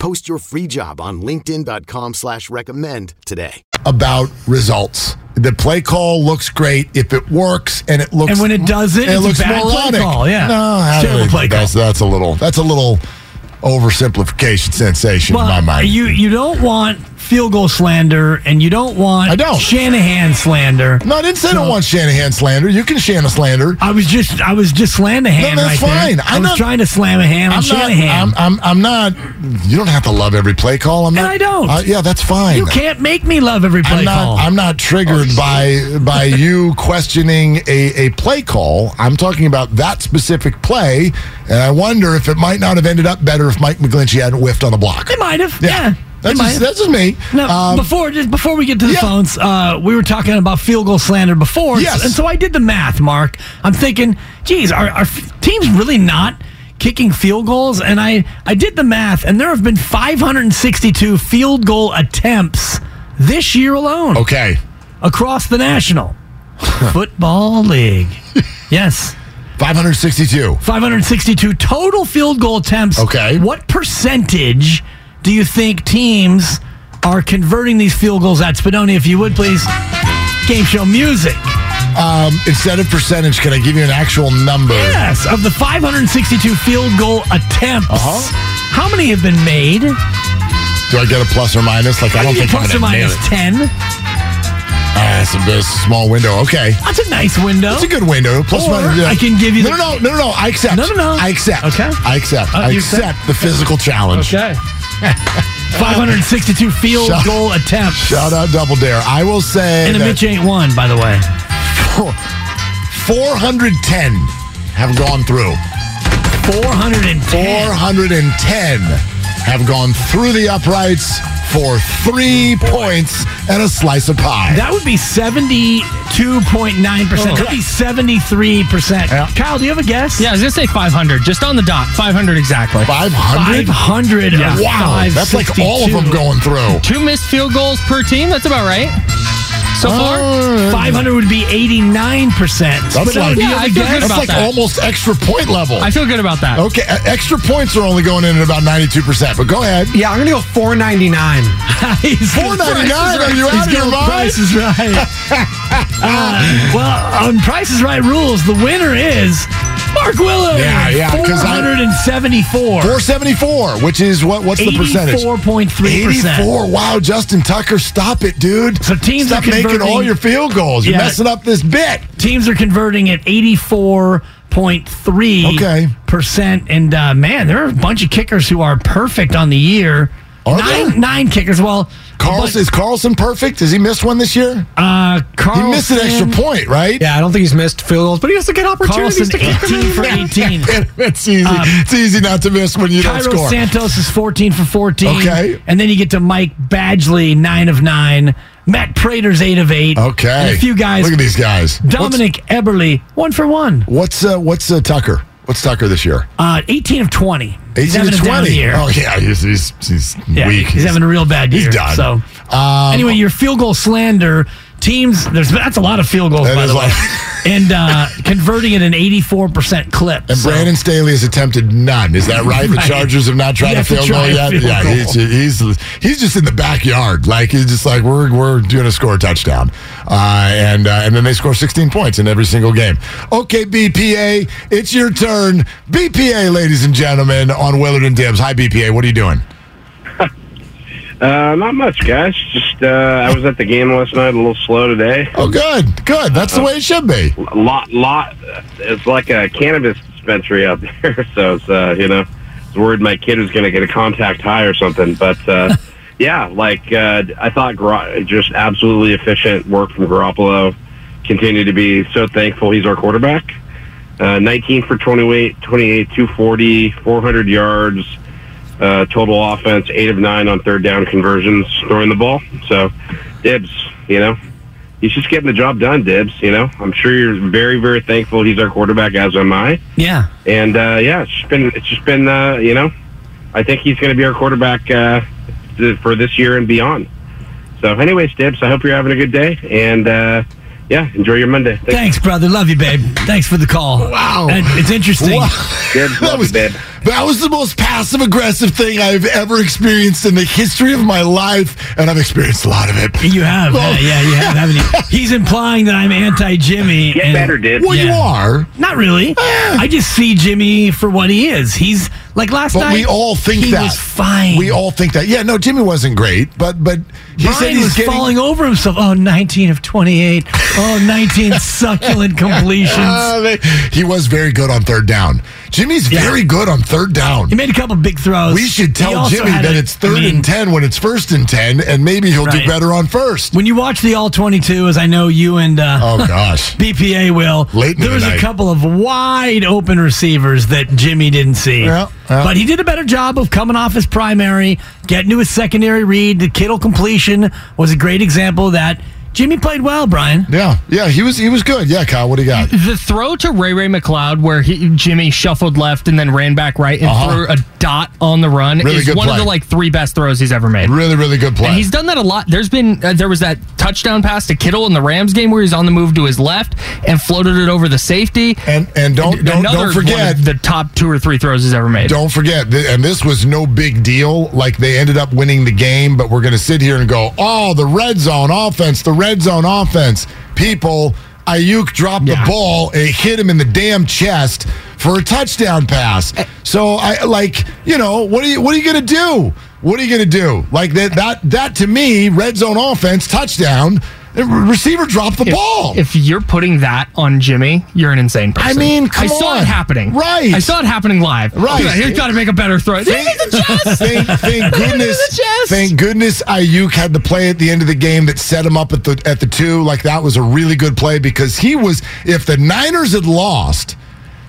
Speaker 11: Post your free job on linkedin.com slash recommend today.
Speaker 4: about results. The play call looks great if it works, and it looks.
Speaker 6: And when it doesn't, it's a
Speaker 4: looks
Speaker 6: bad play
Speaker 4: moronic.
Speaker 6: call, yeah.
Speaker 4: no, I
Speaker 6: Terrible
Speaker 4: don't-
Speaker 6: play call.
Speaker 4: that's that's a little that's a little oversimplification sensation in my mind.
Speaker 6: You you don't want field goal slander, and you don't want
Speaker 4: I don't.
Speaker 6: Shanahan slander.
Speaker 4: no, I didn't say I don't want Shanahan slander. You can Shanahan slander.
Speaker 6: I was just I was just Slanahan
Speaker 4: No, that's
Speaker 6: right
Speaker 4: fine.
Speaker 6: there. I
Speaker 4: I'm
Speaker 6: was
Speaker 4: not-
Speaker 6: trying to slam a hand on
Speaker 4: I'm not,
Speaker 6: Shanahan.
Speaker 4: I'm, I'm, I'm not. You don't have to love every play call. I'm
Speaker 6: and. I don't.
Speaker 4: Uh, yeah, that's fine.
Speaker 6: You can't make me love every play
Speaker 4: I'm not,
Speaker 6: call.
Speaker 4: I'm not triggered by by you questioning a, a play call. I'm talking about that specific play, and I wonder if it might not have ended up better if Mike McGlinchey hadn't whiffed on the block.
Speaker 6: It might have. Yeah.
Speaker 4: That's just, that's just me.
Speaker 6: No,
Speaker 4: Um,
Speaker 6: before just before we get to the
Speaker 4: yeah.
Speaker 6: phones, uh, we were talking about field goal slander before.
Speaker 4: Yes.
Speaker 6: And so I did the math, Mark. I'm thinking, geez, are, are teams really not kicking field goals? And I, I did the math, and there have been 562 field goal attempts this year alone
Speaker 4: okay.
Speaker 6: across the National Football League. Yes.
Speaker 4: 562.
Speaker 6: 562 total field goal attempts.
Speaker 4: Okay.
Speaker 6: What percentage do you think teams are converting these field goals at? Spadoni, if you would please. Game show music.
Speaker 4: Um, instead of percentage, can I give you an actual number?
Speaker 6: Yes, of the 562 field goal attempts,
Speaker 4: Uh-huh.
Speaker 6: how many have been made?
Speaker 4: Do I get a plus or minus? Like I don't think I'm gonna
Speaker 6: or minus. 10.
Speaker 4: Ah, it's a, it's a small window. Okay.
Speaker 6: That's a nice window.
Speaker 4: It's a good window. Plus,
Speaker 6: Or
Speaker 4: one,
Speaker 6: I can give you
Speaker 4: No,
Speaker 6: the-
Speaker 4: no, no, no, no. I accept.
Speaker 6: No, no, no.
Speaker 4: I accept.
Speaker 6: Okay.
Speaker 4: I accept.
Speaker 6: Uh,
Speaker 4: I accept
Speaker 6: accept?
Speaker 4: the physical challenge.
Speaker 6: Okay. 562 field
Speaker 4: Shout-
Speaker 6: goal attempts.
Speaker 4: Shout out Double Dare. I will say
Speaker 6: And a
Speaker 4: that
Speaker 6: Mitch ain't one, by the way.
Speaker 4: 410 have gone through.
Speaker 6: 410.
Speaker 4: 410 have gone through the uprights for three points and a slice of pie.
Speaker 6: That would be 72.9%. That'd be 73%. Kyle, do you have a guess?
Speaker 7: Yeah, I was gonna say 500, just on the dot, 500 exactly.
Speaker 4: 500?
Speaker 6: 500.
Speaker 7: Yeah.
Speaker 4: Wow, that's like all of them going through.
Speaker 7: Two missed field goals per team. That's about right. So far,
Speaker 6: 500 would be 89%.
Speaker 4: That's
Speaker 6: But,
Speaker 4: like,
Speaker 6: do you have
Speaker 7: I
Speaker 6: a
Speaker 7: feel good
Speaker 4: that's
Speaker 7: about
Speaker 4: like
Speaker 7: that.
Speaker 4: almost extra point level.
Speaker 7: I feel good about that.
Speaker 4: Okay, uh, extra points are only going in at about 92%, but go ahead.
Speaker 8: Yeah, I'm gonna go 499
Speaker 4: 499 Are you out of your mind?
Speaker 6: Price is right. uh, well, on Price is Right rules, the winner is Mark Willow.
Speaker 4: Yeah, yeah, 'cause I-
Speaker 6: 474.
Speaker 4: 474, which is what? What's the percentage?
Speaker 6: 84.3%.
Speaker 4: 84. Wow, Justin Tucker, stop it, dude.
Speaker 6: So teams
Speaker 4: stop
Speaker 6: are
Speaker 4: making all your field goals. You're
Speaker 6: Yeah.
Speaker 4: messing up this bit.
Speaker 6: Teams are converting at 84.3
Speaker 4: Okay.
Speaker 6: percent. And uh, man, there are a bunch of kickers who are perfect on the year.
Speaker 4: Are
Speaker 6: nine,
Speaker 4: there?
Speaker 6: nine kickers. Well,
Speaker 4: Carlson,
Speaker 6: but,
Speaker 4: is Carlson perfect? Has he missed one this year?
Speaker 6: uh,
Speaker 4: He missed an extra point, right?
Speaker 8: Yeah, I don't think he's missed field goals, but he has to get opportunities
Speaker 6: Carlson,
Speaker 8: to kick
Speaker 6: 18
Speaker 8: in.
Speaker 6: for 18.
Speaker 4: it's easy.
Speaker 6: Um,
Speaker 4: it's easy not to miss when you don't
Speaker 6: Cairo
Speaker 4: score.
Speaker 6: Santos is 14 for 14.
Speaker 4: Okay.
Speaker 6: And then you get to Mike Badgley, 9 of 9. Matt Prater's 8 of 8.
Speaker 4: okay.
Speaker 6: And a few guys.
Speaker 4: Look at these guys.
Speaker 6: Dominik Eberle, 1 for 1.
Speaker 4: What's what's, uh, what's uh, Tucker? What's Tucker this year?
Speaker 6: Uh, 18 of 20. He's
Speaker 4: 18
Speaker 6: having
Speaker 4: to
Speaker 6: a down
Speaker 4: 20.
Speaker 6: year.
Speaker 4: Oh yeah, he's he's, he's
Speaker 6: yeah,
Speaker 4: weak.
Speaker 6: He's having a real bad year.
Speaker 4: He's done.
Speaker 6: So,
Speaker 4: Um,
Speaker 6: anyway, your field goal slander teams, there's that's a lot of field goals,
Speaker 4: That
Speaker 6: by the way. and uh, converting at an 84% clip.
Speaker 4: And
Speaker 6: So-
Speaker 4: Brandon Staley has attempted none. Is that right? The Chargers have not tried a
Speaker 6: to
Speaker 4: field goal yet. yeah,
Speaker 6: goal.
Speaker 4: he's, he's he's just in the backyard. Like he's just like we're we're going to score a touchdown, uh, and uh, and then they score 16 points in every single game. Okay, BPA, it's your turn. BPA, ladies and gentlemen, on Willard and Dibs. Hi, BPA. What are you doing?
Speaker 12: Uh, not much, guys. Just uh, I was at the game last night. A little slow today.
Speaker 4: Oh, good, good. That's the way it should be.
Speaker 12: A lot, lot. It's like a cannabis dispensary out there. So it's uh, you know, I was worried my kid was going to get a contact high or something. But uh, yeah, like uh, I thought, Gar- just absolutely efficient work from Garoppolo. Continue to be so thankful he's our quarterback. Uh, 19 for 28, 28, 240, 400 yards. Uh, total offense, eight of nine on third down conversions throwing the ball. So, Dibs, you know, he's just getting the job done, Dibs. You know, I'm sure you're very, very thankful he's our quarterback, as am I.
Speaker 6: Yeah.
Speaker 12: And uh, yeah, it's just been, it's just been, uh, you know, I think he's going to be our quarterback uh, th- for this year and beyond. So, anyways, Dibs, I hope you're having a good day, and uh, yeah, enjoy your Monday. Thanks.
Speaker 6: Thanks, brother. Love you, babe. Thanks for the call.
Speaker 4: Wow.
Speaker 6: And it's interesting.
Speaker 4: Wow.
Speaker 12: Dibs,
Speaker 4: That was,
Speaker 12: you, babe.
Speaker 4: That was the most passive aggressive thing I've ever experienced in the history of my life, and I've experienced a lot of it.
Speaker 6: You have,
Speaker 4: Well-
Speaker 6: yeah, yeah, you have, haven't you? He's implying that I'm anti-Jimmy.
Speaker 12: Get
Speaker 6: and-
Speaker 12: better, Dibs.
Speaker 4: Well, you are.
Speaker 6: Not really. I just see Jimmy for what he is. He's like last
Speaker 4: But
Speaker 6: night.
Speaker 4: we all think
Speaker 6: he
Speaker 4: that.
Speaker 6: was fine.
Speaker 4: We all think that. Yeah, no, Jimmy wasn't great, but but he
Speaker 6: Brian
Speaker 4: said he's
Speaker 6: was
Speaker 4: getting.
Speaker 6: falling over himself. Oh, 19 of 28. Oh, 19 succulent completions.
Speaker 4: Uh, they- he was very good on third down. Jimmy's
Speaker 6: Yeah.
Speaker 4: very good on third down.
Speaker 6: He made a couple big throws.
Speaker 4: We should tell Jimmy that
Speaker 6: a-
Speaker 4: it's third
Speaker 6: I mean,
Speaker 4: and 10 when it's first and 10, and maybe he'll
Speaker 6: Right.
Speaker 4: do better on first.
Speaker 6: When you watch the All 22, as I know you and uh,
Speaker 4: Oh, gosh.
Speaker 6: BPA will,
Speaker 4: Late
Speaker 6: there
Speaker 4: the
Speaker 6: was a couple of wide open receivers that Jimmy didn't see.
Speaker 4: Yeah, yeah.
Speaker 6: But he did a better job of coming off his primary, getting to his secondary read. The Kittle completion was a great example of that. Jimmy played well, Brian.
Speaker 4: Yeah, yeah, he was he was good. Yeah, Kyle, what do you got?
Speaker 7: The throw to Ray Ray McCloud, where he, Jimmy shuffled left and then ran back right and
Speaker 4: Uh-huh.
Speaker 7: threw a dot on the run,
Speaker 4: Really
Speaker 7: is
Speaker 4: good
Speaker 7: one
Speaker 4: play.
Speaker 7: of the like three best throws he's ever made.
Speaker 4: Really, really good play.
Speaker 7: And he's done that a lot. There's been uh, there was that touchdown pass to Kittle in the Rams game where he's on the move to his left and floated it over the safety.
Speaker 4: and and don't don't,
Speaker 7: Another
Speaker 4: don't
Speaker 7: one
Speaker 4: forget
Speaker 7: of the top two or three throws he's ever made.
Speaker 4: Don't forget, and this was no big deal. Like they ended up winning the game, but we're going to sit here and go, "Oh, the red zone offense, the red zone offense." People, Aiyuk dropped
Speaker 7: Yeah.
Speaker 4: the ball it hit him in the damn chest for a touchdown pass. Eh. So I like, you know, what are you what are you going to do? What are you going to do? Like that that that to me, red zone offense touchdown. The receiver dropped the
Speaker 7: if,
Speaker 4: ball.
Speaker 7: If you're putting that on Jimmy, you're an insane person.
Speaker 4: I mean,
Speaker 7: I saw
Speaker 4: on.
Speaker 7: it happening.
Speaker 4: Right.
Speaker 7: I saw it happening live.
Speaker 4: Right.
Speaker 7: He's got to make a better throw.
Speaker 4: Thank, thank, thank
Speaker 7: Hit him in
Speaker 4: goodness. Thank goodness Aiyuk had the play at the end of the game that set him up at the at the two. Like that was a really good play because he was. If the Niners had lost.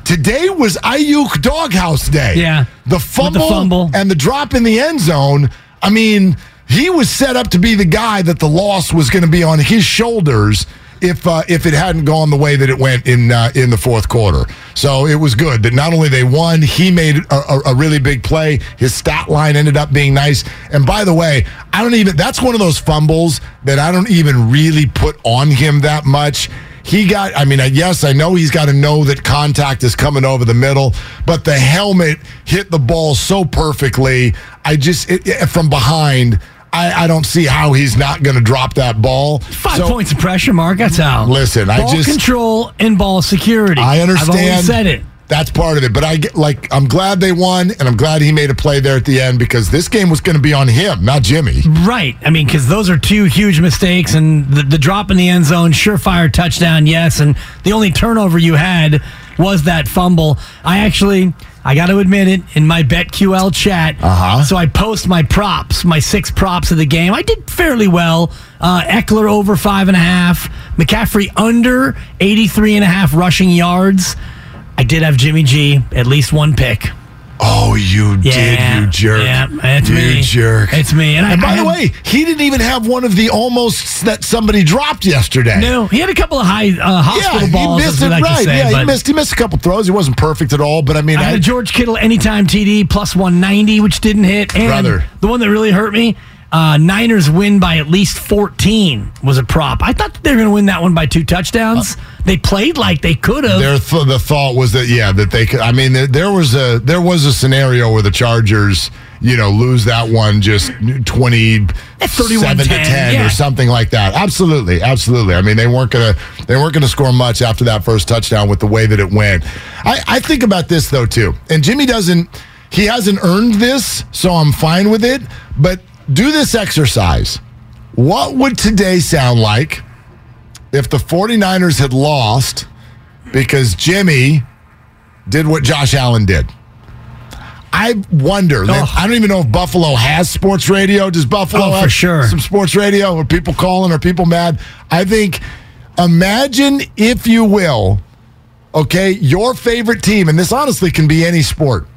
Speaker 4: Today was Aiyuk doghouse day.
Speaker 6: Yeah.
Speaker 4: The fumble,
Speaker 6: the fumble.
Speaker 4: and the drop in the end zone. I mean, he was set up to be the guy that the loss was going to be on his shoulders if uh, if it hadn't gone the way that it went in uh, in the fourth quarter. So it was good that not only they won, he made a, a, really big play. His stat line ended up being nice. And by the way, I don't even. That's one of those fumbles that I don't even really put on him that much. He got, I mean, yes, I know he's got to know that contact is coming over the middle, but the helmet hit the ball so perfectly. I just, it, it- from behind, I, I don't see how he's not going to drop that ball.
Speaker 6: Five
Speaker 4: So-
Speaker 6: points of pressure, Mark. That's how.
Speaker 4: Listen, I
Speaker 6: ball
Speaker 4: just-
Speaker 6: control and ball security.
Speaker 4: I understand.
Speaker 6: I've always said it.
Speaker 4: That's part of it. But I get like I'm glad they won, and I'm glad he made a play there at the end because this game was going to be on him, not Jimmy.
Speaker 6: Right. I mean, because those are two huge mistakes, and the, the drop in the end zone, surefire touchdown, yes. And the only turnover you had was that fumble. I actually, I got to admit it, in my BetQL chat.
Speaker 4: Uh-huh.
Speaker 6: So I post my props, my six props of the game. I did fairly well. Uh, Ekeler over five and a half, McCaffrey under 83 and a half rushing yards. I did have Jimmy G, at least one pick.
Speaker 4: Oh, you
Speaker 6: Yeah,
Speaker 4: did, you jerk.
Speaker 6: yeah, it's
Speaker 4: you
Speaker 6: me.
Speaker 4: jerk.
Speaker 6: It's me. And I-
Speaker 4: by
Speaker 6: I
Speaker 4: the
Speaker 6: had-
Speaker 4: way, he didn't even have one of the almost that somebody dropped yesterday.
Speaker 6: No, he had a couple of high uh, hospital
Speaker 4: yeah,
Speaker 6: balls.
Speaker 4: he missed it
Speaker 6: like
Speaker 4: right.
Speaker 6: say,
Speaker 4: yeah, he missed. He missed a couple throws. He wasn't perfect at all, but I mean,
Speaker 6: I had
Speaker 4: I,
Speaker 6: a George Kittle anytime TD plus 190, which didn't hit. And
Speaker 4: Brother.
Speaker 6: the one that really hurt me, uh, Niners win by at least 14 was a prop. I thought they were going to win that one by two touchdowns. they played like they could have.
Speaker 4: their th- the thought was that yeah, that they could. I mean, there, there was a there was a scenario where the Chargers, you know, lose that one just twenty seven to
Speaker 6: 31-10,
Speaker 4: ten
Speaker 6: yeah.
Speaker 4: or something like that. Absolutely, absolutely. I mean, they weren't gonna they weren't gonna score much after that first touchdown with the way that it went. I, I think about this though too, and Jimmy doesn't. He hasn't earned this, so I'm fine with it. But do this exercise. What would today sound like if the 49ers had lost because Jimmy did what Josh Allen did? I wonder. Oh. I don't even know if Buffalo has sports radio. Does Buffalo
Speaker 6: Oh, for
Speaker 4: have
Speaker 6: sure.
Speaker 4: some sports radio? Are people calling? Are people mad? I think, imagine, if you will, okay, your favorite team, and this honestly can be any sport.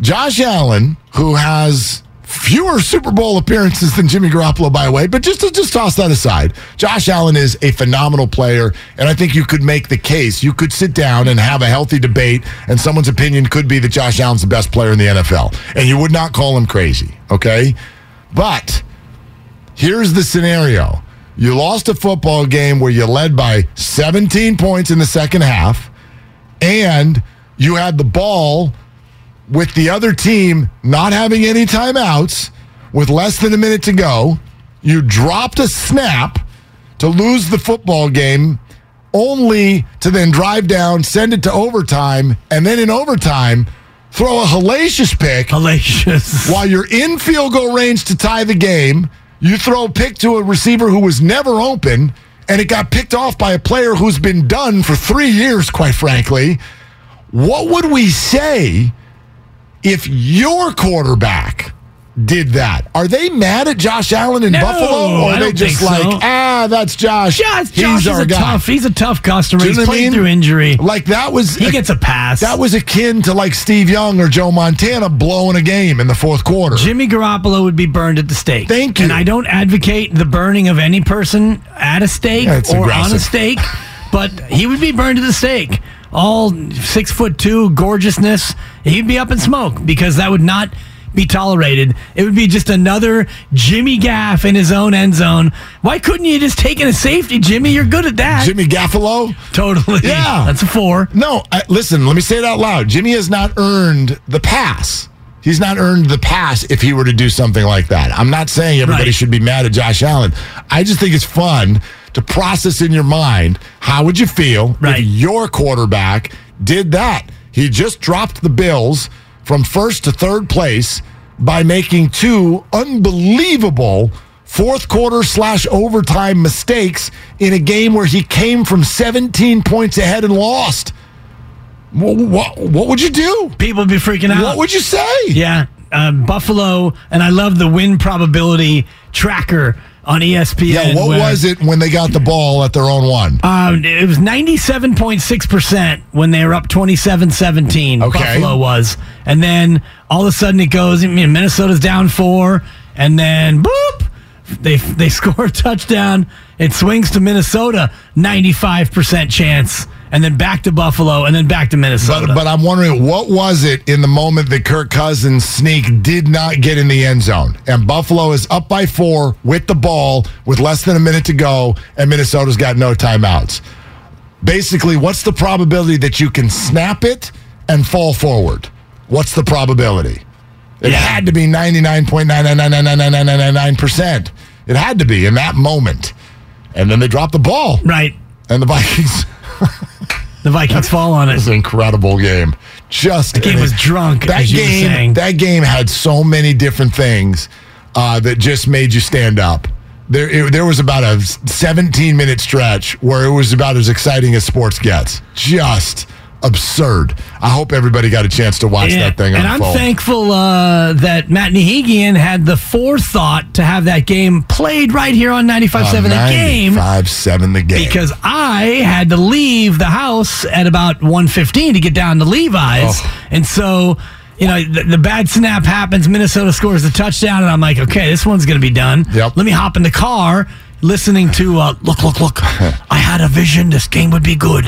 Speaker 4: Josh Allen, who has fewer Super Bowl appearances than Jimmy Garoppolo, by the way, but just to just toss that aside, Josh Allen is a phenomenal player, and I think you could make the case. You could sit down and have a healthy debate, and someone's opinion could be that Josh Allen's the best player in the NFL, and you would not call him crazy, okay? But here's the scenario. You lost a football game where you led by 17 points in the second half, and you had the ball with the other team not having any timeouts, with less than a minute to go. You dropped a snap to lose the football game, only to then drive down, send it to overtime, and then in overtime, throw a hellacious pick.
Speaker 6: Hellacious.
Speaker 4: While you're in field goal range to tie the game, you throw a pick to a receiver who was never open, and it got picked off by a player who's been done for three years, quite frankly. What would we say if your quarterback did that? Are they mad at Josh Allen in
Speaker 6: No,
Speaker 4: Buffalo? Or are they just like,
Speaker 6: so.
Speaker 4: ah, that's Josh.
Speaker 6: Josh,
Speaker 4: He's
Speaker 6: Josh is
Speaker 4: our
Speaker 6: a
Speaker 4: guy.
Speaker 6: tough. He's a tough customer. He's
Speaker 4: know what I
Speaker 6: played
Speaker 4: mean?
Speaker 6: through injury.
Speaker 4: Like that was
Speaker 6: He gets a pass.
Speaker 4: That was akin to like Steve Young or Joe Montana blowing a game in the fourth quarter.
Speaker 6: Jimmy Garoppolo would be burned at the stake.
Speaker 4: Thank you.
Speaker 6: And I don't advocate the burning of any person at a stake
Speaker 4: Yeah,
Speaker 6: or on a stake, but he would be burned to the stake. All six foot two gorgeousness, he'd be up in smoke because that would not be tolerated. It would be just another Jimmy Gaff in his own end zone. Why couldn't you just take in a safety, Jimmy? You're good at that.
Speaker 4: Jimmy Gaffalo?
Speaker 6: Totally.
Speaker 4: Yeah.
Speaker 6: That's a four.
Speaker 4: No, I, listen, let me say it out loud. Jimmy has not earned the pass. He's not earned the pass if he were to do something like that. I'm not saying everybody
Speaker 6: Right.
Speaker 4: should be mad at Josh Allen. I just think it's fun to process in your mind how would you feel
Speaker 6: Right.
Speaker 4: if your quarterback did that? He just dropped the Bills from first to third place by making two unbelievable fourth quarter slash overtime mistakes in a game where he came from 17 points ahead and lost. What, what, what would you do?
Speaker 6: People would be freaking out.
Speaker 4: What would you say?
Speaker 6: Yeah. Uh, Buffalo, and I love the win probability tracker on ESPN.
Speaker 4: Yeah, what
Speaker 6: where-
Speaker 4: was it when they got the ball at their own one?
Speaker 6: Um, it was 97.6% when they were up 27 17.
Speaker 4: Okay.
Speaker 6: Buffalo was. And then all of a sudden it goes, I mean, Minnesota's down four, and then boop, they, they score a touchdown. It swings to Minnesota, 95% chance, and then back to Buffalo, and then back to Minnesota.
Speaker 4: But, but I'm wondering, what was it in the moment that Kirk Cousins' sneak did not get in the end zone? And Buffalo is up by four with the ball with less than a minute to go, and Minnesota's got no timeouts. Basically, what's the probability that you can snap it and fall forward? What's the probability? It had to be 99.9999999%. It had to be in that moment. And then they dropped the ball.
Speaker 6: Right.
Speaker 4: And the Vikings.
Speaker 6: The Vikings fall on it.
Speaker 4: It was an incredible game. Just
Speaker 6: The game was drunk,
Speaker 4: That
Speaker 6: as you were
Speaker 4: game, that game had so many different things uh, that just made you stand up. There, it, there was about a 17 minute stretch where it was about as exciting as sports gets. Just absurd. I hope everybody got a chance to watch
Speaker 6: Yeah,
Speaker 4: that thing
Speaker 6: and I'm thankful uh, that Matt Nahigian had the forethought to have that game played right here on 95.7 The Game.
Speaker 4: 5-7 the game.
Speaker 6: Because I had to leave the house at about 1.15 to get down to Levi's.
Speaker 4: Oh.
Speaker 6: And so, you know, the, the bad snap happens. Minnesota scores the touchdown. And I'm like, okay, this one's going to be done. Yep. Let me hop in the car listening to, uh, look, look, look. I had a vision. This game would be good.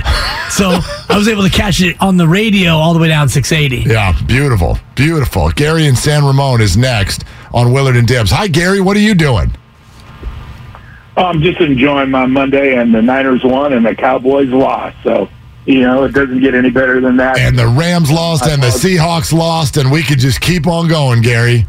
Speaker 6: So I was able to catch it on the radio all the way down 680.
Speaker 4: Yeah, beautiful, beautiful. Gary in San Ramon is next on Willard and Dibs. Hi, Gary. What are you doing?
Speaker 13: I'm just enjoying my Monday, and the Niners won, and the Cowboys lost. So, you know, it doesn't get any better than that.
Speaker 4: And the Rams lost, and the Seahawks lost, and we could just keep on going, Gary.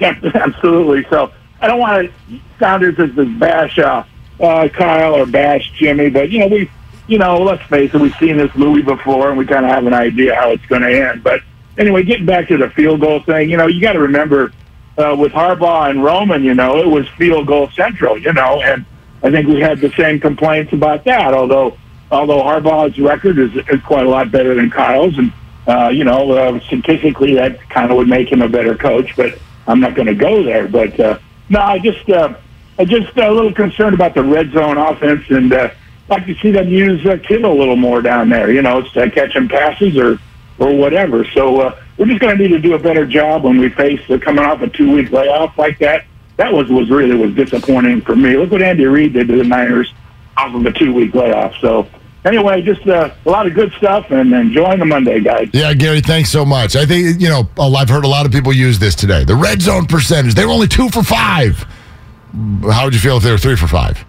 Speaker 13: Yeah, absolutely. So, I don't want to sound as if this bash uh, uh, Kyle or bash Jimmy, but you know, we, you know, let's face it, we've seen this movie before, and we kind of have an idea how it's going to end. But anyway, getting back to the field goal thing, you know, you got to remember uh, with Harbaugh and Roman, you know, it was field goal central, you know, and I think we had the same complaints about that. Although, although Harbaugh's record is, is quite a lot better than Kyle's, and uh, you know, uh, statistically that kind of would make him a better coach. But I'm not going to go there. But uh, no, I just, uh, I just uh, a little concerned about the red zone offense, and uh, like to see them use uh, Kittle a little more down there. You know, it's uh, catching passes or or whatever. So uh, we're just going to need to do a better job when we face uh, coming off a two week layoff like that. That was was really was disappointing for me. Look what Andy Reid did to the Niners off of a two week layoff. So anyway, just uh, a lot of good stuff and enjoying the Monday, guys.
Speaker 4: Yeah, Gary, thanks so much. I think, you know, uh, I've heard a lot of people use this today. The red zone percentage, they were only two for five. How would you feel if they were three for five?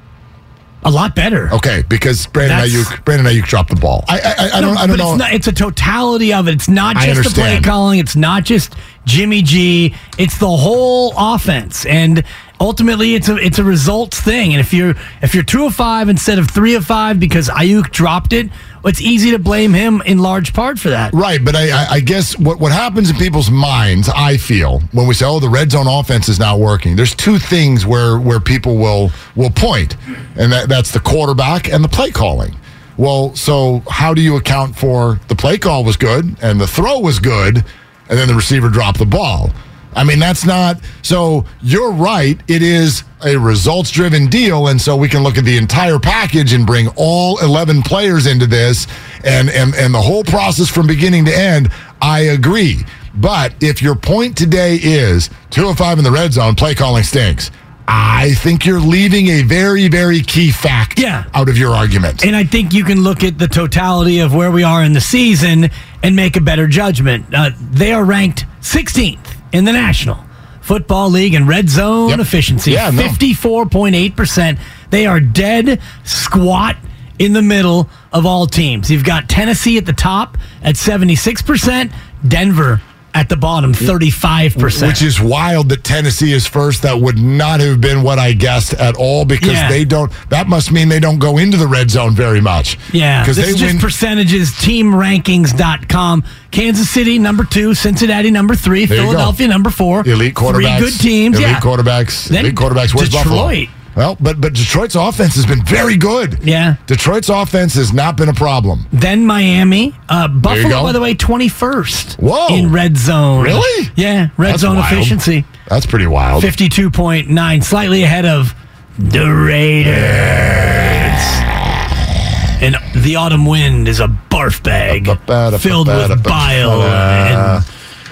Speaker 6: A lot better.
Speaker 4: Okay, because Brandon
Speaker 6: That's-
Speaker 4: Aiyuk, Brandon Aiyuk dropped the ball. I, I, I don't, I don't
Speaker 6: but
Speaker 4: know.
Speaker 6: It's, not, it's a totality of it. It's not just the play calling. It's not just Jimmy G. It's the whole offense, and ultimately, it's a it's a results thing. And if you're if you're two of five instead of three of five because Aiyuk dropped it, it's easy to blame him in large part for that.
Speaker 4: Right, but I, I, guess what, what happens in people's minds, I feel, when we say, "Oh, the red zone offense is not working," there's two things where where people will will point, and that, that's the quarterback and the play calling. Well, so how do you account for the play call was good and the throw was good, and then the receiver dropped the ball? I mean, that's not so. You're right. It is a results driven deal. And so we can look at the entire package and bring all 11 players into this and, and, and the whole process from beginning to end. I agree. But if your point today is 205 in the red zone, play calling stinks. I think you're leaving a very, very key fact yeah. out of your argument.
Speaker 6: And I think you can look at the totality of where we are in the season and make a better judgment. Uh, they are ranked 16th in the National Football League in red zone efficiency,
Speaker 4: Yeah, no.
Speaker 6: 54.8%. They are dead squat in the middle of all teams. You've got Tennessee at the top at 76%, Denver at the bottom, 35%.
Speaker 4: Which is wild that Tennessee is first. That would not have been what I guessed at all because
Speaker 6: Yeah.
Speaker 4: they don't. That must mean they don't go into the red zone very much.
Speaker 6: Yeah,
Speaker 4: because they
Speaker 6: is just
Speaker 4: win.
Speaker 6: percentages, teamrankings.com. Kansas City, number two. Cincinnati, number three.
Speaker 4: There.
Speaker 6: Philadelphia, number four.
Speaker 4: elite quarterbacks.
Speaker 6: Three good teams.
Speaker 4: Elite
Speaker 6: yeah.
Speaker 4: quarterbacks.
Speaker 6: Then
Speaker 4: elite quarterbacks. Where's Buffalo? Well, but but Detroit's offense has been very good.
Speaker 6: Yeah.
Speaker 4: Detroit's offense has not been a problem.
Speaker 6: Then Miami. Uh, Buffalo, by the way, 21st.
Speaker 4: Whoa.
Speaker 6: In red zone.
Speaker 4: Really?
Speaker 6: Yeah, red
Speaker 4: That's
Speaker 6: zone
Speaker 4: wild.
Speaker 6: efficiency.
Speaker 4: That's pretty wild.
Speaker 6: 52.9, slightly ahead of the Raiders. And the autumn wind is a barf bag filled with bile. And,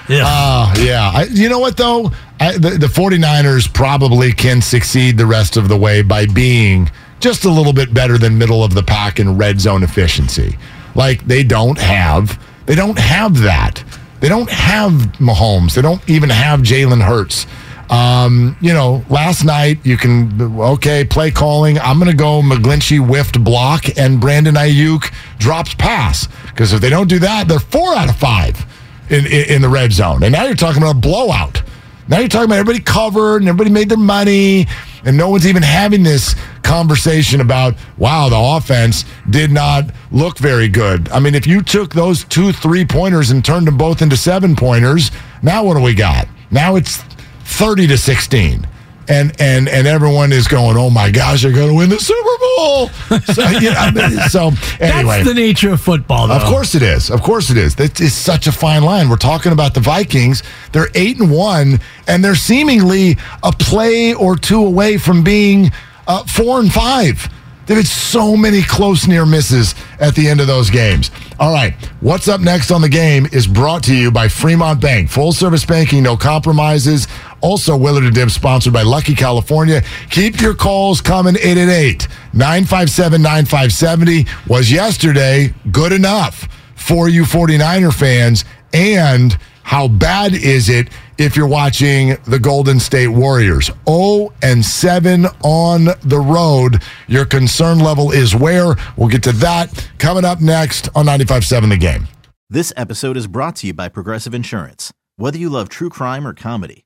Speaker 4: Ah, yeah. I, you know what, though? The, the 49ers probably can succeed the rest of the way by being just a little bit better than middle of the pack in red zone efficiency. Like, they don't have, they don't have that. They don't have Mahomes. They don't even have Jalen Hurts. Um, you know, last night you can okay play calling. I'm going to go McGlinchey whiffed block and Brandon Aiyuk drops pass because if they don't do that, they're four out of five in, in in the red zone. And now you're talking about a blowout. Now you're talking about everybody covered and everybody made their money, and no one's even having this conversation about wow the offense did not look very good. I mean, if you took those two three pointers and turned them both into seven pointers, now what do we got? Now it's 30 to 16. And and and everyone is going, oh my gosh, they're going to win the Super Bowl. So, you know, I mean, so anyway,
Speaker 6: That's the nature of football, though.
Speaker 4: of course it is. Of course it is. That is such a fine line. We're talking about the Vikings. They're eight and one, and they're seemingly a play or two away from being uh, four and five. They've had so many close near misses at the end of those games. All right, what's up next on the game is brought to you by Fremont Bank. Full service banking, no compromises. Also, Willard and Dibs sponsored by Lucky California. Keep your calls coming 888 957 9570 was yesterday good enough for you 49er fans? And how bad is it if you're watching the Golden State Warriors? 0 and 7 on the road. Your concern level is where? We'll get to that coming up next on 95.7 The Game.
Speaker 1: This episode is brought to you by Progressive Insurance. Whether you love true crime or comedy,